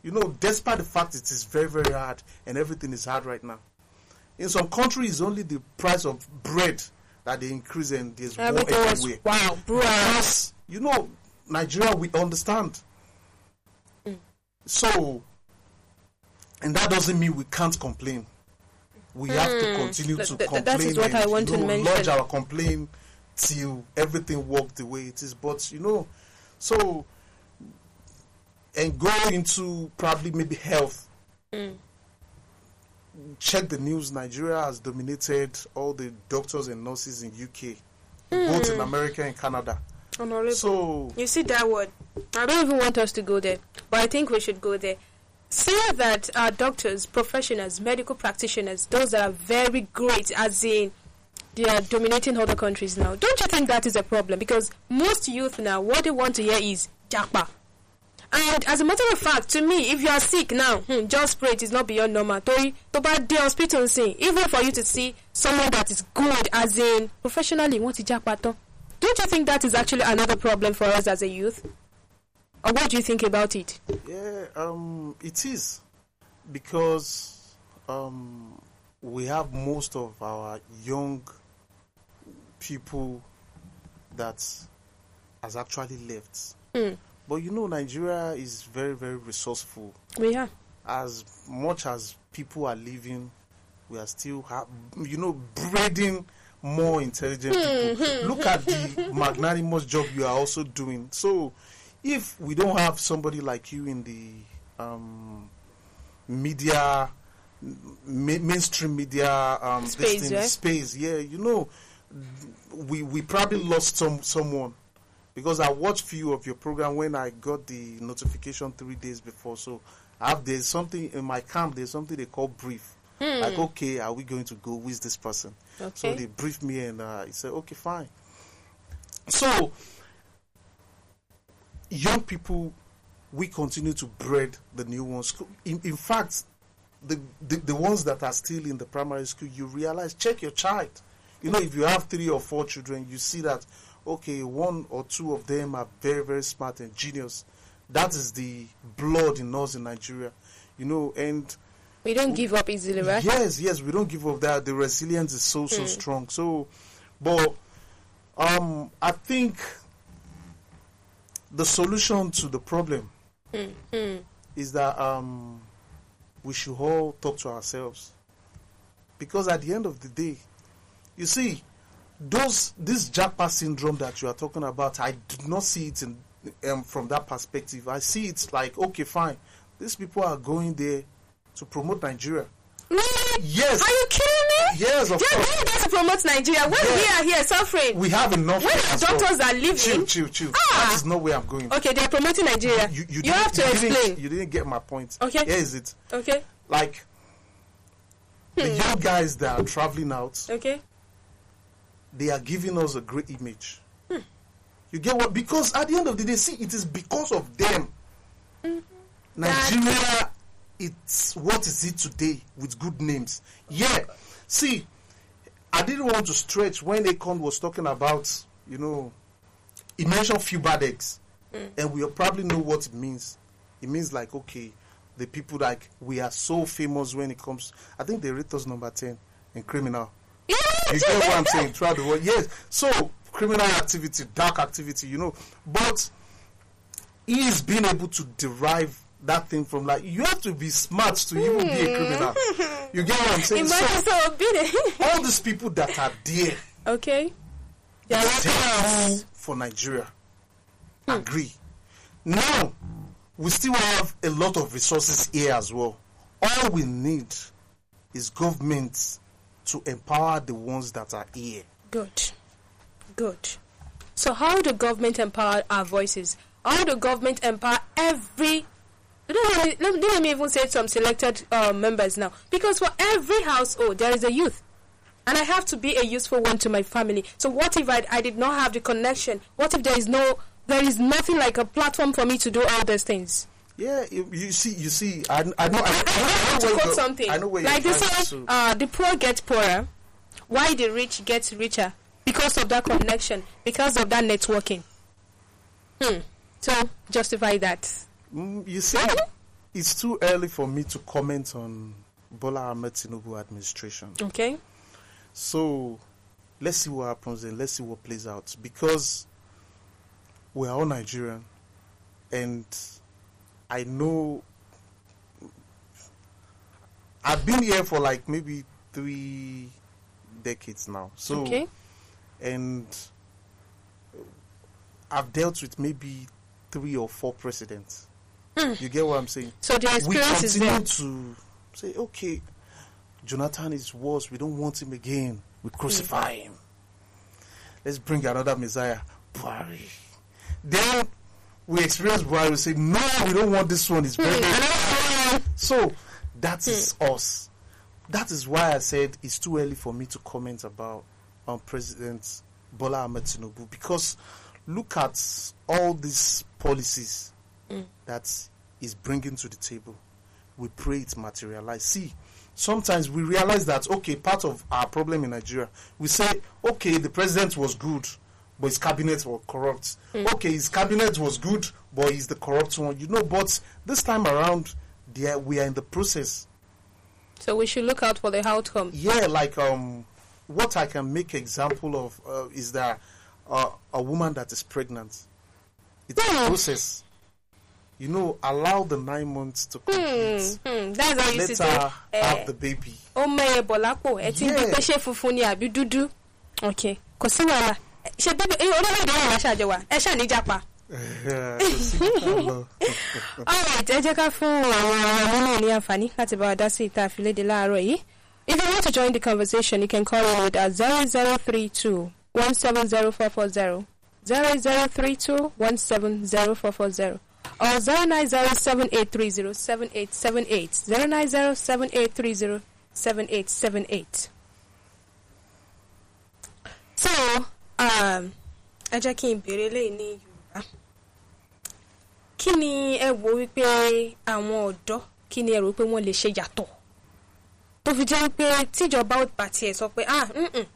you know despite the fact it is very very hard and everything is hard right now in some countries only the price of bread that they increase and there's war everywhere wow, because you know Nigeria we understand. Mm. So, and that doesn't mean we can't complain. We have to mm. continue Th- to th- complain. that is what and, I want you to mention. Lodge our complaint till everything worked the way it is. But you know, so and go into probably maybe health. Check the news. Nigeria has dominated all the doctors and nurses in UK, both in hmm. America and Canada. Honorable. So You see that word? I don't even want us to go there, but I think we should go there. Say that our doctors, professionals, medical practitioners, those that are very great, as in they are dominating other countries now. Don't you think that is a problem? Because most youth now, what they want to hear is japa. And as a matter of fact, to me, if you are sick now, hmm, just pray it is not beyond normal. Tori, to bad the hospital saying, even for you to see someone that is good, as in professionally, want to japa to. Don't you think that is actually another problem for us as a youth? Or what do you think about it? Yeah, um, it is because um, we have most of our young people that has actually left. But you know, Nigeria is very, very resourceful. We are. As much as people are living, we are still, ha- you know, breeding more intelligent people. Look at the magnanimous job you are also doing. So, if we don't have somebody like you in the um, media, ma- mainstream media um, this Space, thing, yeah? space, yeah, you know, we we probably lost some someone because I watched few of your program when I got the notification three days before. So I have there's something in my camp. There's something they call brief. Like okay, are we going to go? Is this person? Okay. So they briefed me and uh, he said okay, fine. So young people, we continue to breed the new ones. In, in fact, the, the the ones that are still in the primary school, you realize check your child. You know, if you have three or four children, you see that okay, one or two of them are very very smart and genius. That is the blood in us in Nigeria. You know, and We don't give up easily, right? Yes, yes, we don't give up that. The resilience is so so strong. So, but um, I think the solution to the problem is that um, we should all talk to ourselves because at the end of the day, you see, those this jackpot syndrome that you are talking about, I do not see it in um, from that perspective. I see it like okay, fine, these people are going there to promote Nigeria. Really? Yes. Are you kidding me? Yes, of They're course. going there to promote Nigeria. When Yeah. we are here suffering. We have enough. When as our well. doctors are leaving- Chill, chill, chill. Ah. That is not where I'm going. okay, they're promoting Nigeria. You, you, You have to didn't- explain. You didn't get my point. Okay. Here is it. Okay, Like the Hmm. young guys that are traveling out, okay. They are giving us a great image. Hmm. You get what? Because at the end of the day, see, it is because of them. Mm-hmm. Nigeria, it's what is it today with good names. Yeah. See, I didn't want to stretch when Akon was talking about, you know, he mentioned few bad eggs, Mm. and we probably know what it means. It means like okay, the people like we are so famous when it comes. I think they rate us number ten in criminal. Yeah, You get what I'm saying? Throughout the world, yes. So criminal activity, dark activity, you know, but he's been able to derive that thing from like you have to be smart to even be a criminal. You get what I'm saying? Imagine So so all these people that are there okay. They are they like do for Nigeria. Agree. Now, we still have a lot of resources here as well. All we need is government to empower the ones that are here. Good. Good. So how the government empower our voices? How the government empower every let me, let me even say some selected uh, members now. Because for every household there is a youth. And I have to be a useful one to my family. So what if I, I did not have the connection? What if there is no there is nothing like a platform for me to do all those things? Yeah, you, you see, you see, I, I know, I, I have I know to quote something. I know where like they say, uh, the poor get poorer, why the rich get richer because of that connection, because of that networking. Hmm. So justify that. Mm, you see, it's too early for me to comment on Bola Ahmed Tinubu administration. Okay. So let's see what happens and let's see what plays out because we are all Nigerian and I know I've been here for like maybe three decades now. So Okay. and I've dealt with maybe three or four presidents. Hmm. You get what I'm saying? So the experience is there. to say, okay, Jonathan is worse. We don't want him again. We hmm. crucify him. Let's bring another Messiah, Buhari. Then we experience Buhari. We say, no, we don't want this one. It's very, hmm. very so that is hmm. us. That is why I said it's too early for me to comment about um, President Bola Ahmed Tinubu because look at all these policies hmm. that is bringing to the table. We pray it materialize. See, sometimes we realize that okay, part of our problem in Nigeria, we say okay, the president was good, but his cabinet was corrupt. Okay, his cabinet was good, but he's the corrupt one. You know, but this time around, there we are in the process. So we should look out for the outcome. Yeah, like um, what I can make example of uh, is that uh, a woman that is pregnant. It's a Hmm. process. You know, allow the nine months to complete. Hmm, that's how you Let see her eh, have the baby. mẹ́yẹ bọ̀ lápò ẹ ti ń bí pé ṣé funfun ni àbí dúdú ok kò sí wàhálà ṣe bíbí orílẹ̀-èdè wà láṣàjọ wa. Ẹ ṣáà ní jápa. Kò sí nǹkan alright ẹ jẹ́ ká fún àwọn ọmọ náà ní àǹfààní láti bá wa dá sí ìta àfilédè láàárọ̀ yìí. If you want to join the conversation you can call in with at zero zero three two one seven zero four four zero. zero zero three two one seven zero four four zero. Or zero nine zero seven eight three zero seven eight seven eight. zero nine zero seven eight three zero seven eight seven eight. so ẹ jẹ́ kí n béèrè léyìí ní yorùbá. Kí ni ẹ wò wípé àwọn ọ̀dọ́ kí ni ẹ rò pé wọ́n lè ṣe yàtọ̀? Tó fi jẹ́ pé tíjọba ò bá tiẹ̀ sọ pé ah mm-mm.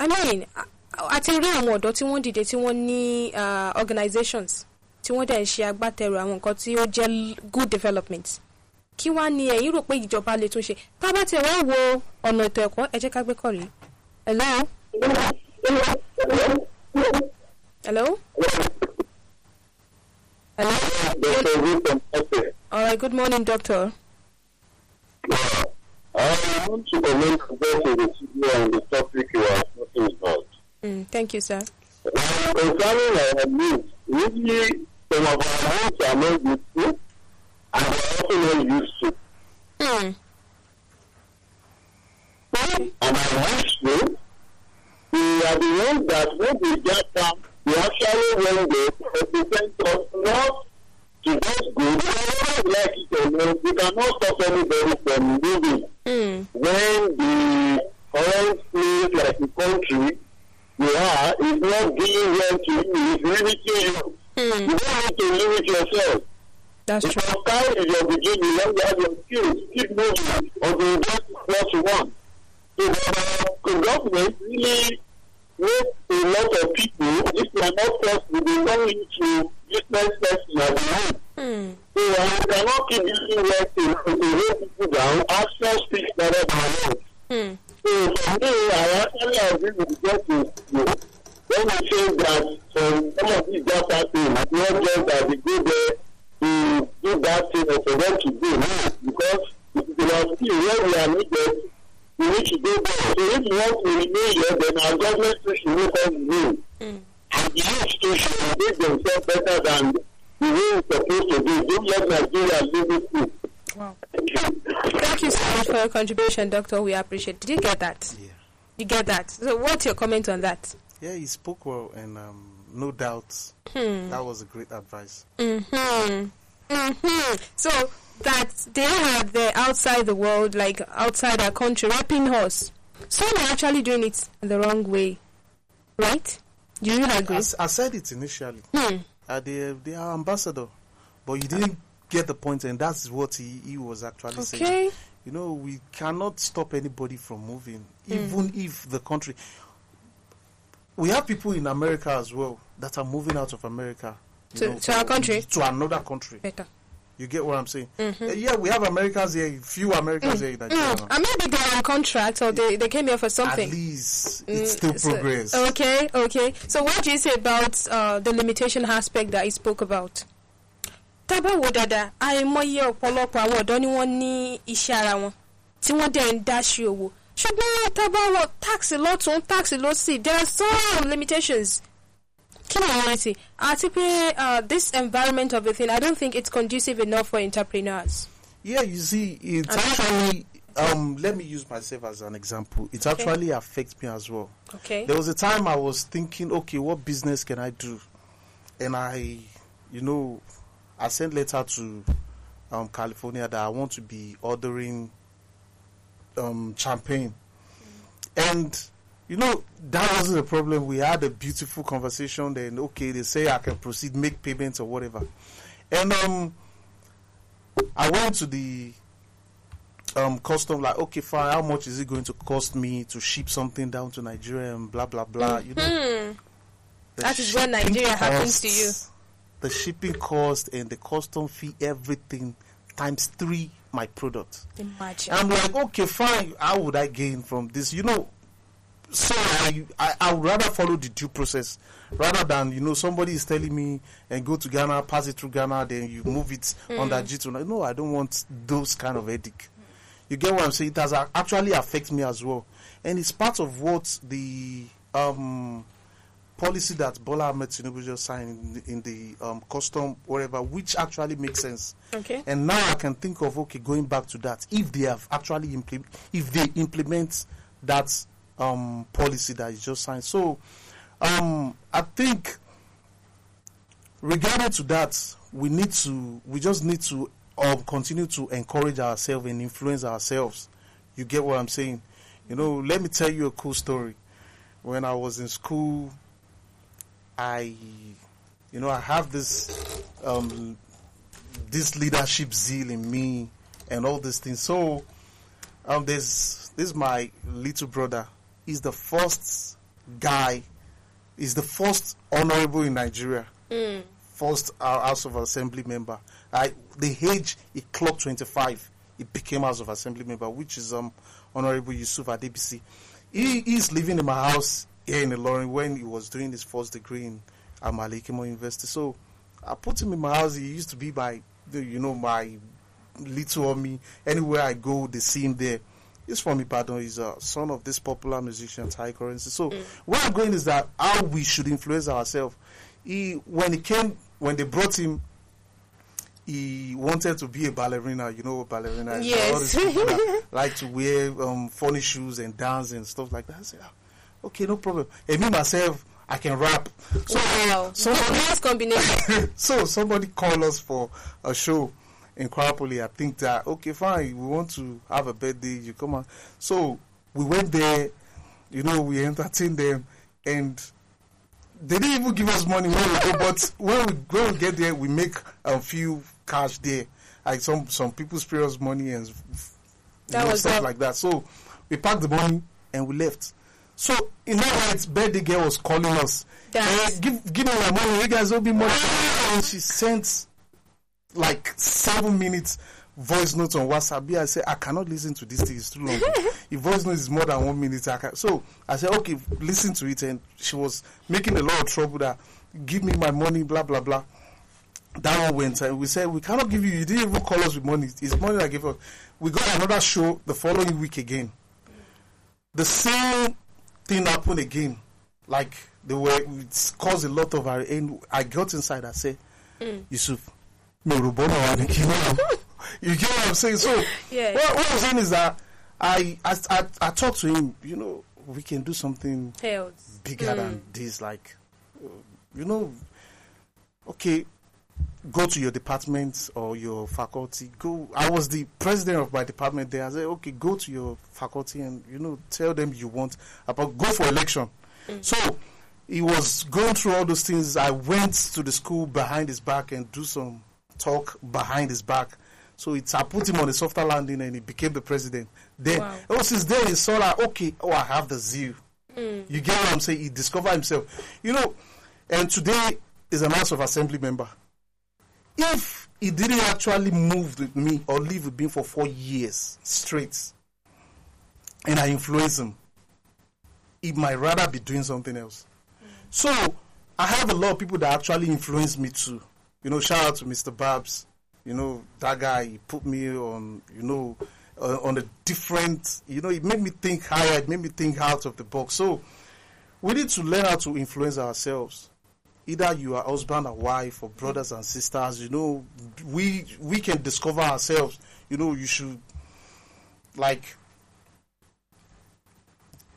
I mean a- ti rí àwọn ọ̀dọ́ tí wọ́n dìde tí wọ́n ní ah, organizations tí wọ́n dẹ̀ ń ṣe agbátẹrù àwọn nǹkan tí ó jẹ́ good development. Kí wá ni ẹ̀yin rò pé ìjọba lè tún ṣe? Tá a bá wo ọ̀nà ètò ẹ̀kọ́ ẹ ká gbé kọ̀rí. hello? Hello hello Hello? good, all right good morning doctor. Yeah. I want to comment on the studio on the topic you are talking about. Mm, thank you sir. Concerning our news, usually some of our homes are not useful and they are also not useful. Hmm. And I wish to, we are the ones that when we get down, we actually when they represent us not to just go. We like it or not, we cannot stop anybody from moving. Hmm. when the current place like the country you are is not doing well to you, is limiting you. Hmm. You don't need to limit yourself. That's If true. your sky is your beginning, when you have your skills, keep moving until you get to what you want. So the, government really makes a lot of people, if they are not first, they turn into business person at the end. Hmm. So uh, we cannot keep using words to, hold people down. Action speaks better than words. Hmm. So for me, I actually agree with what you you when you say that some some of these data things, it's not just that they go there to do that thing or for them to do no, because it is our skill where we are needed, we need to go there. So if you want to remain here, then our government too should make us remain. Hmm. And the youth too should make themselves better than the way it's supposed to be. Don't let Nigeria live it through. Wow. Thank you. So much for your contribution, Doctor. We appreciate. Did you get that? Yeah. You get that. So, what's your comment on that? Yeah, he spoke well, and um, no doubt Hmm. that was a great advice. Hmm. Hmm. So that they have the outside the world, like outside our country, rapping us. Some are actually doing it the wrong way, right? Do you agree? I, I said it initially. Hmm. Uh, they, they are ambassador, but you didn't get the point, and that's what he, he was actually saying. Okay. You know, we cannot stop anybody from moving, even if the country. We have people in America as well that are moving out of America To- to our country? to another country. Better. You get what I'm saying? Uh, yeah, we have Americans here, few Americans here in Nigeria. Mm. And maybe they're on contract or they, they came here for At something. least it's Mm, still so- progress. Okay, okay. So what do you say about uh, the limitation aspect that he spoke about? tábà wo dáadáa àìmọye ọ̀pọ̀lọpọ̀ àwọn ọ̀dọ́ ni wọ́n ní iṣẹ́ ara wọn tí wọ́n dẹ̀ ń dáṣe owó ṣùgbọ́n tábà wọ táàsì lọ́tún táàsì lọ́sì there are some limitations kí ni àwọn ẹ̀sìn àti pé uh, this environment of a thing I don't think it's conducive enough for entrepreneurs. Yeah, you see, it And- actually. Um, let me use myself as an example. It actually affects me as well. Okay. There was a time I was thinking, okay, what business can I do? And I, you know, I sent letter to um, California that I want to be ordering um, champagne. And, you know, that wasn't a problem. We had a beautiful conversation. Then, okay, they say I can proceed, make payments or whatever. And um, I went to the um custom like okay fine how much is it going to cost me to ship something down to Nigeria and blah blah blah you know The That is shipping Nigeria happens to you. The shipping cost and the custom fee, everything times three my product. Imagine. I'm like, okay, fine. How would I gain from this? You know, so I, I, I would rather follow the due process rather than, you know, somebody is telling me and go to Ghana, pass it through Ghana, then you move it under G2. No, I don't want those kind of headache. You get what I'm saying? It has actually affect me as well. And it's part of what the um, policy that Bola Ahmed Tinubu just signed in the, in the um, custom, whatever, which actually makes sense. Okay. And now I can think of okay, going back to that, if they have actually implement, if they implement that um, policy that is just signed. So, um, I think, regarding to that, we need to, we just need to um, continue to encourage ourselves and influence ourselves. You get what I'm saying? You know, let me tell you a cool story. When I was in school, I, you know, I have this um, this leadership zeal in me and all these things. So um there's this is my little brother. He's the first guy, he's the first honorable in Nigeria. First uh, House of Assembly member. I the age he clocked twenty five, he became House of Assembly member, which is um Honorable Yusuf Adebisi. He is living in my house here in Ilorin when he was doing his first degree in Amalikimo University. So I put him in my house. He used to be my, you know, my little army. Anywhere I go, they see him there. He's from Ibadan. He's a son of this popular musician, Ty Currency. So where I'm going is that how we should influence ourselves. He when he came, when they brought him, he wanted to be a ballerina. You know what ballerina is? Yes. Like to wear um, funny shoes and dance and stuff like that. I said, "Ah, okay, no problem. And me myself, I can rap. So Wow. somebody, Nice combination. so somebody called us for a show in Kwara Poly. I think that okay, fine. We want to have a birthday. You come on. So we went there. You know, we entertained them, and they didn't even give us money when we go. But when we when we get there, we make a few cash there. Like some some people spare us money and That know, was stuff all. like that. So we packed the money and we left. So in that night, birthday girl was calling us. "Eh, give give me my money. You guys owe me money. And she sent like seven minutes voice note on WhatsApp. Yeah, I said I cannot listen to this thing. It's too long. if voice note is more than one minute, I can. So I said okay, listen to it. And she was making a lot of trouble. That give me my money. Blah blah blah. That one went. And we said we cannot give you. You didn't even call us with money. It's money I gave us. We got another show the following week again. The same thing happened again. Like they were it caused a lot of our and I got inside. I said, mm. Yusuf, you get what I'm saying? So Yeah. what, what I'm saying is that I, I I I talked to him. You know, we can do something bigger than this. Like, uh, you know, okay, go to your department or your faculty. Go. I was the president of my department there. I said, okay, go to your faculty and you know tell them you want about go for election. So he was going through all those things. I went to the school behind his back and do some talk behind his back. So it's I put him on a softer landing and he became the president. Then Wow. oh since then he saw like okay, oh I have the zeal. Mm. You get what I'm saying? He discovered himself. You know, and today is a House of Assembly member. If he didn't actually move with me or live with me for four years straight, and I influence him, he might rather be doing something else. Mm. So I have a lot of people that actually influence me too. You know, shout out to Mr. Babs. You know, that guy he put me on, you know, uh, on a different, you know, it made me think higher, it made me think out of the box. So we need to learn how to influence ourselves. Either you are husband or wife or brothers and sisters, you know, we we can discover ourselves. You know, you should like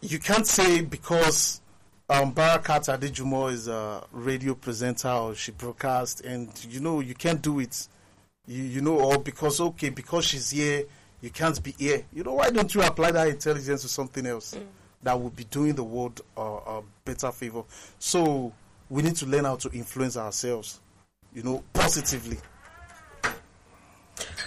you can't say because um, Barakat Adejumo is a radio presenter or she broadcasts, and you know you can't do it. You you know, or because okay, because she's here, you can't be here. You know, why don't you apply that intelligence to something else that would be doing the world uh, a better favor? So we need to learn how to influence ourselves. You know, positively.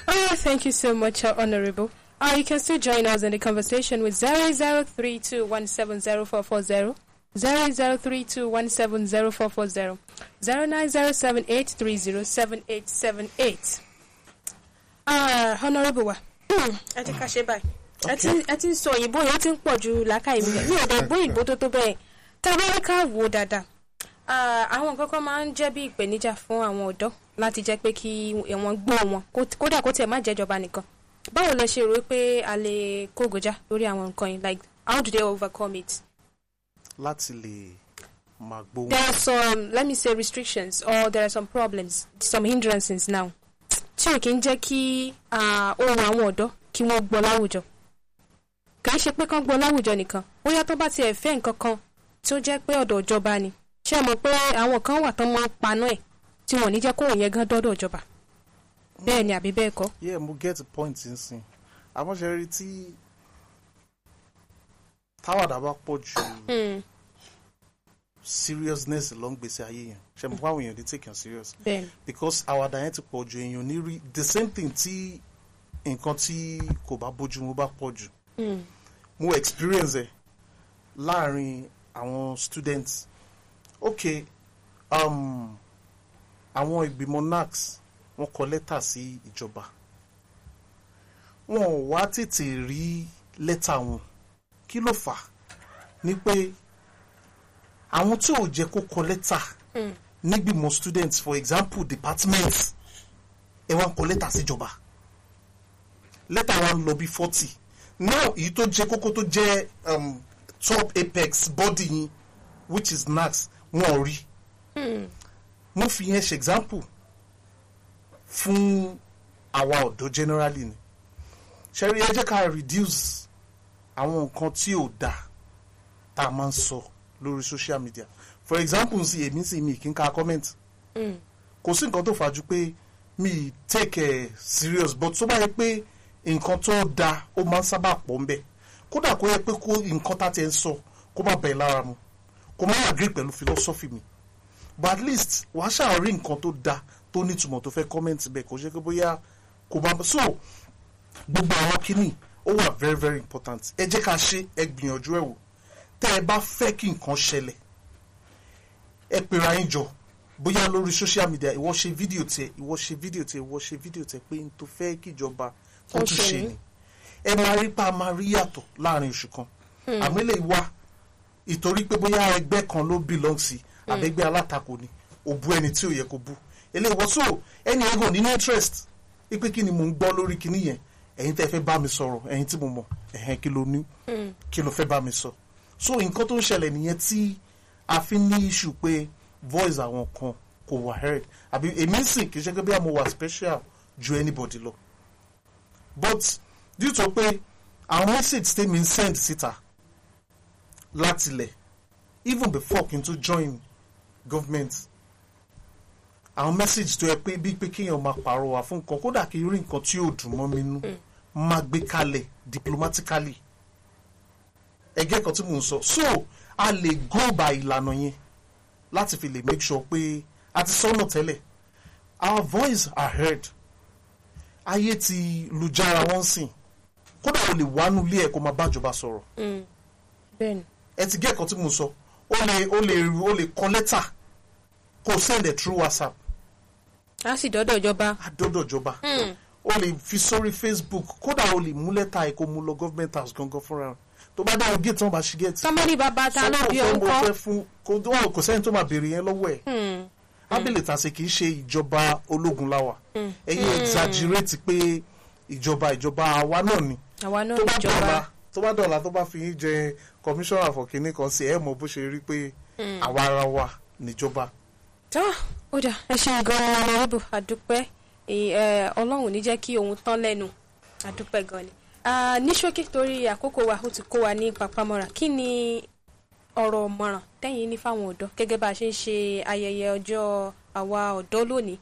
Oh, thank you so much, uh, Honorable. Uh, you can still join us in the conversation with 0032170440 zero zero three two one seven zero four four zero zero nine zero seven eight three zero seven eight seven eight. honourable wa. Ẹ ti ká ṣe báyìí. Ẹ ti ń sọ òyìnbó yẹn ti ń pọ̀ ju làákàyè mi mi ò dẹ̀ gbọ́ òyìnbó tó tó bẹ́ẹ̀. Tá a bá rí ká wò ó dáadáa. Ah, àwọn nǹkan kan máa ń jẹ́ bí ìpèníjà fún àwọn ọ̀dọ́ láti jẹ́ pé kí wọ́n gbọ́ wọn. Kó- kódà kó tiẹ̀ má jẹ́ ìjọba nìkan. Báwo lẹ ṣe rò pé a lè kógojá lórí àwọn nǹkan yìí? Like how do they overcome it. Láti lè máa gbóhùn. there are some let me say restrictions or there are some problems some hindrances now tí ò kí ń jẹ́ kí ah, ohun àwọn ọ̀dọ́ kí wọ́n gbọ́ láwùjọ. Kì í ṣe pé kán gbọ́ láwùjọ nìkan. Bóyá tó bá tiẹ̀ fẹ́ nǹkan kan tí ó jẹ́ pé ọ̀dọ̀ ìjọba ni. Ṣé ẹ mọ̀ pé àwọn kan wà tán máa ń paná ẹ̀ tí wọn ní jẹ́ kóhùn yẹn gan dọ́dọ̀ ìjọba? Bẹ́ẹ̀ ni àbí bẹ́ẹ̀ kọ́. yeah mo get the point nsìn. Àmọ́ ṣe rí tí táwàdà bá pọ̀ jù Hmm, seriousness ló ń gbèsè ayé yẹn. Ṣe mo fáwọn èèyàn dey take am serious? Because àwàdà yẹn ti pọ̀ jù èèyàn ní rí the same thing tí nǹkan tí kò bá bójú mu bá pọ̀ jù. Hmm, mo experience ẹ̀ láàárín àwọn students. Ok um, àwọn ìgbìmọ̀ nacs wọ́n kọ lẹ́tà sí ìjọba. Wọn ò wá tètè rí lẹ́tà wọn kí ló fà á? Ni pé àwọn tí ò jẹ́ kó kọ lẹ́tà hmm, nígbìmọ̀ students for example department ẹ wá ń kọ lẹ́tà síjọba lẹ́tà wa ń lọ bí forty. Now èyí tó jẹ́ kókó tó jẹ́ um, top apex body yín which is nax wọn ò rí. Hmm, mo fi yẹn ṣe example fún àwa ọ̀dọ́ generally ni. Ṣẹ́rí ẹ jẹ́ ká reduce àwọn nǹkan tí ò dáa tá a máa ń sọ lórí social media. For example sí èmi sì mi kí n ka comment. Hmm, kò sí nǹkan tó fàájú pé mi take it serious but tó bá yẹ pé nǹkan tó dáa ó máa ń sábà pọ̀ ń bẹ̀. Kódà kó yẹ pé kó nǹkan tá ti ń sọ kó má bẹ̀ lára mu. Kó má agree pẹ̀lú philosophy mi. But at least wàá ṣáà rí nǹkan tó dáa tó nítumọ̀ tó fẹ́ comment bẹ́ẹ̀. Kò ṣe pé bóyá kò bá so gbogbo àwọn kìíní ó wà very very important. Ẹ jẹ́ ká ṣe ẹ gbìyànjú ẹ̀ wò. Tẹ́ ẹ bá fẹ́ kí nǹkan ṣẹlẹ̀ ẹ pera yín jọ. Bóyá lórí social media ìwọ ṣe fídíò tiẹ ìwọ ṣe fídíò tiẹ ìwọ ṣe fídíò tiẹ pé n tó fẹ́ kíjọba kó tún ṣe ni. Ẹ máa rí pa máa rí yàtọ̀ láàárín oṣù kan. Àmì lè wá ìtorí pé bóyá ẹgbẹ́ kan ló belong sí àbẹ́gbẹ́ alátakò ni ò bú ẹni tí ò yẹ kó bú. So ẹni ẹ̀gàn nínú interest wípé kí ni mò ń gbọ́ lórí kinní yẹn ẹ̀yin tẹ́ fẹ́ bá mi sọ̀rọ̀ ẹ̀yin tí mo mọ̀ ẹ̀hẹ́n kí ló ní? Kí ló fẹ́ bá mi sọ? So nǹkan tó ń ṣẹlẹ̀ nìyẹn tí a fi ní issue pé voice àwọn kan kò wà heard. Àbí èmi sì kì í ṣe pé bí mo wà special ju anybody lọ. But due to pé àwọn message tèmi ń send síta látilẹ̀ even before kí n tó join government àwọn message tó yẹ pé bí pé kéèyàn máa pàrọwà fún nǹkan kódà kí n rí nǹkan tí yóò dùn mọ́ mi nú máa gbé kalẹ̀ diplomatically. Ẹgẹ́ kan tí mò ń sọ. So a lè go by ìlànà yẹn láti fi lè make sure pé a ti sọ́nà tẹ́lẹ̀. Our voice are heard. Ayé ti lùjára wọ́n sìn. Kódà o lè wánú ilé ẹ̀ kó máa bájọba sọ̀rọ̀. Ni ẹ ti gẹ́ ẹ̀kan tí mo sọ. O lè o lè o lè kọ lẹ́tà kó o send it through whatsapp. A sì dọ́dọ̀ ìjọba. Àdọ́dọ̀ ìjọba o lè fi sórí facebook kódà o lè mú lẹ́tà ẹ̀ kó mú lọ government house gangan fúnra tó bá dáhùn gate wọn bá ṣí gate. somebody bàbá ta ló bí òun kọ́ kò sẹ́ni tó máa béèrè yẹn lọ́wọ́ ẹ̀. Abẹ́lẹ̀ tàṣe kì í ṣe ìjọba ológun láwà. Ẹ̀yin exaggerate pé ìjọba ìjọba àwa náà ni. Àwa náà dọ̀la tó bá dọ̀la tó bá fi yín jẹ commissioner for kinní kan sí ẹ̀ mọ̀ bó ṣe rí pé àwa ara wa níjọba. tó ó dà ẹ ṣe gan-an ọ̀nàrẹ́bù àdúpẹ́ Èyí, ẹ, ọlọ́run ò ní jẹ́ kí òun tán lẹ́nu. Àdúpẹ́ gan ni. Ah, ní ṣókí torí àkókò wa ó ti kó wa ní papamọ́ra. Kí ni ọ̀rọ̀ ọ̀mọ̀ràn tẹ́yìn ní fáwọn ọ̀dọ́ gẹ́gẹ́ bá a ṣe ń ṣe ayẹyẹ ọjọ́ àwa ọ̀dọ́ lónìí.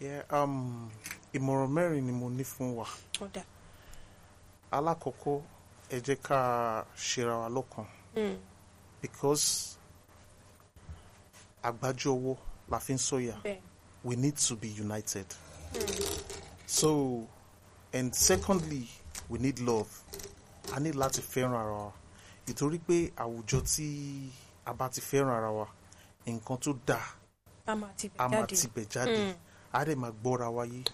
Yeah, um, ìmọ̀ràn mẹ́rin ni mo ní fún wa. Alákọ̀ọ́kọ́ ẹ jẹ́ ká ṣera wa lọ́kàn Mm, because àgbájọ ọwọ́ la fi ń sọ̀yà. Bẹ́ẹ̀. We need to be united. So, and secondly, we need love. A ní láti fẹ́ràn ara wa. ìtorí pé àwùjọ tí a bá ti fẹ́ràn ara wa nǹkan tó dáa a máa ti bẹ̀ jáde. jáde. A dẹ̀ máa gbọ́ra wa yé.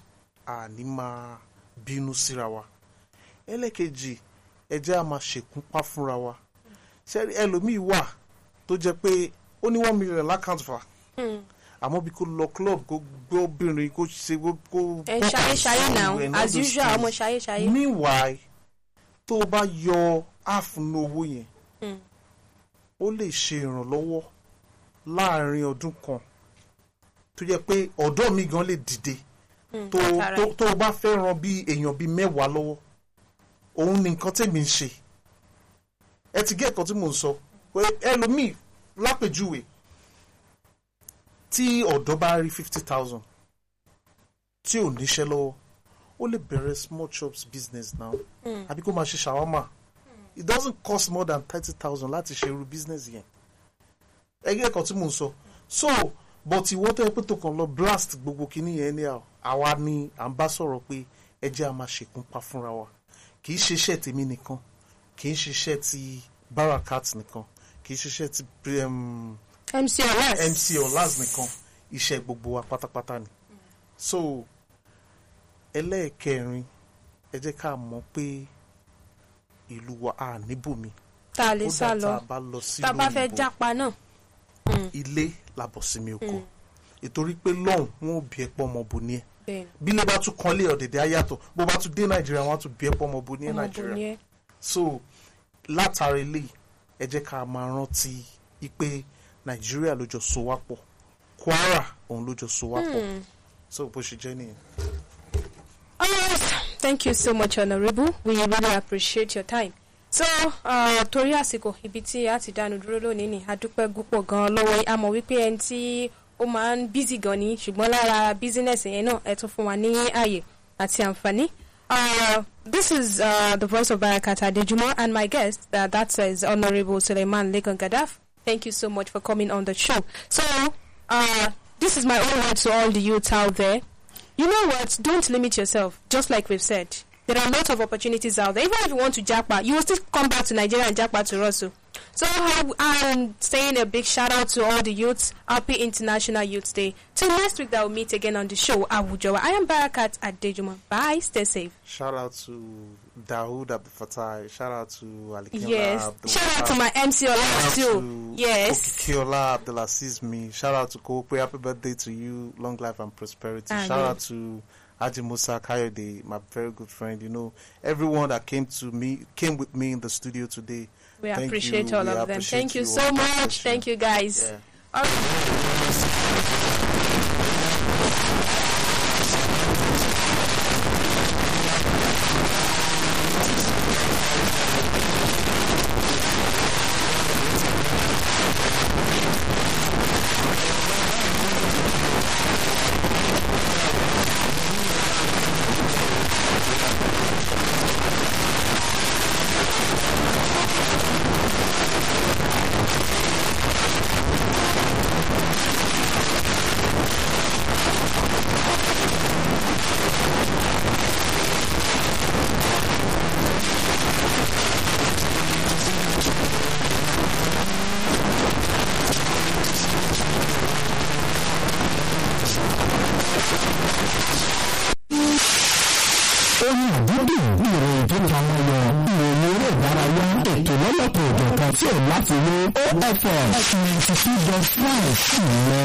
A ní máa bínú síra wa. Ẹlẹ́kejì ẹ jẹ́ a máa ṣèkúnpá fúnra wa. Ṣé ẹlòmíì wà tó jẹ́ pé ó ní one million lákàntì fa àmọ́ bí kò lọ club kó gbé obìnrin kó ṣe kó ẹ ṣayé ṣayé now as usual ọmọ ṣayé ṣayé. meanwhile tó o bá yọ half nínú owó yẹn ó lè ṣe ìrànlọ́wọ́ láàárín ọdún kan tó jẹ́ pé ọ̀dọ́ mi gan lè dìde. Tó látara tó tó o bá fẹ́ ran bí èèyàn bíi mẹ́wàá lọ́wọ́ òun ni nǹkan tèmi ń ṣe. Ẹ ti gé ẹ̀kọ́ tí mò ń sọ. Ẹlòmíì lápèjúwe tí ọ̀dọ́ bá rí fifty thousand tí ò níṣẹ́ lọ́wọ́ ó lè bẹ̀rẹ̀ small shops business now. Àbí kó máa ṣe ṣàwámà it doesn't cost more than thirty thousand láti ṣe irú business yẹn. Ẹgbẹ́ ẹ̀kọ́ tí mò ń sọ. So but ìwọ́n tó yẹ pé tó kàn lọ blast gbogbo kinní yẹn ní àwa ni à ń bá sọ̀rọ̀ pé ẹ jẹ́ a máa ṣèkúnpá fúnra wa. Kì í ṣiṣẹ́ tèmi nìkan kì í ṣiṣẹ́ ti barakat nìkan kì í ṣiṣẹ́ ti um, mc olas. Mc ọlaz nìkan iṣẹ́ gbogbo wa pátápátá ni. So ẹlẹ́ẹ̀kẹrin ẹ jẹ́ ká mọ̀ pé ìlú wa a níbòmí tá a lè sá lọ. tá a bá fẹ́ jápa náà. Ilé làbọ̀ sinmi oko. Ìtorí pé lọ́hùn wọn ò bí ẹ pọ́ ọmọ bò ní ẹ. Bí ilé bá tún kan lé ọ̀dẹ̀dẹ̀ ayàtọ̀ bó bá tún dé nàìjíríà wọn á tún bí ẹ pọ́ ọmọ bò ní ẹ nàìjíríà. so látara eléyìí ẹ jẹ́ ká máa rántí pé nàìjíríà ló jọ so wá pọ̀ kwara òun ló jọ so wá pọ̀ so bó ṣe jẹ́ nìyẹn. Thank you so much, Honorable. We really appreciate your time. So, uh, torí àsìkò ibi tí a ti dánu dúró lónìí ni adúpẹ́ gúpọ̀ gan-an lọ́wọ́ a mọ̀ wípé ẹni tí ó máa ń bízì gan ni ṣùgbọ́n lára bísínẹ́sì yẹn náà ẹ tún fún wa ní ààyè àti àǹfààní. Uh, this is uh, the voice of Barakat Adejumo and my guest, uh, that is Honorable Suleiman Lekan Gadaf. Thank you so much for coming on the show. So, uh, this is my own word to all the youths out there. You know what? Don't limit yourself. Just like we've said, there are a lot of opportunities out there. Even if you want to jackpot, you will still come back to Nigeria and jackpot to Russell. So I'm saying a big shout out to all the youths. Happy International Youth Day. Till next week, that we'll meet again on the show. Awujowa. I am Barakat Adejumo. Bye. Stay safe. shout out to Dawood Abdul Fattah shout out to Alikela Yes. Abdul Shout out to my MC Ola too. to Yes. Okikiola Abdulaziz me. Shout out to Kope. Happy birthday to you. Long life and prosperity. Amen. Shout out to Haji Musa Kayode, my very good friend. You know, everyone that came to me, came with me in the studio today. We Thank appreciate you. all We of them. Thank you you. so much. Thank you, guys. Yeah. to the flesh, man.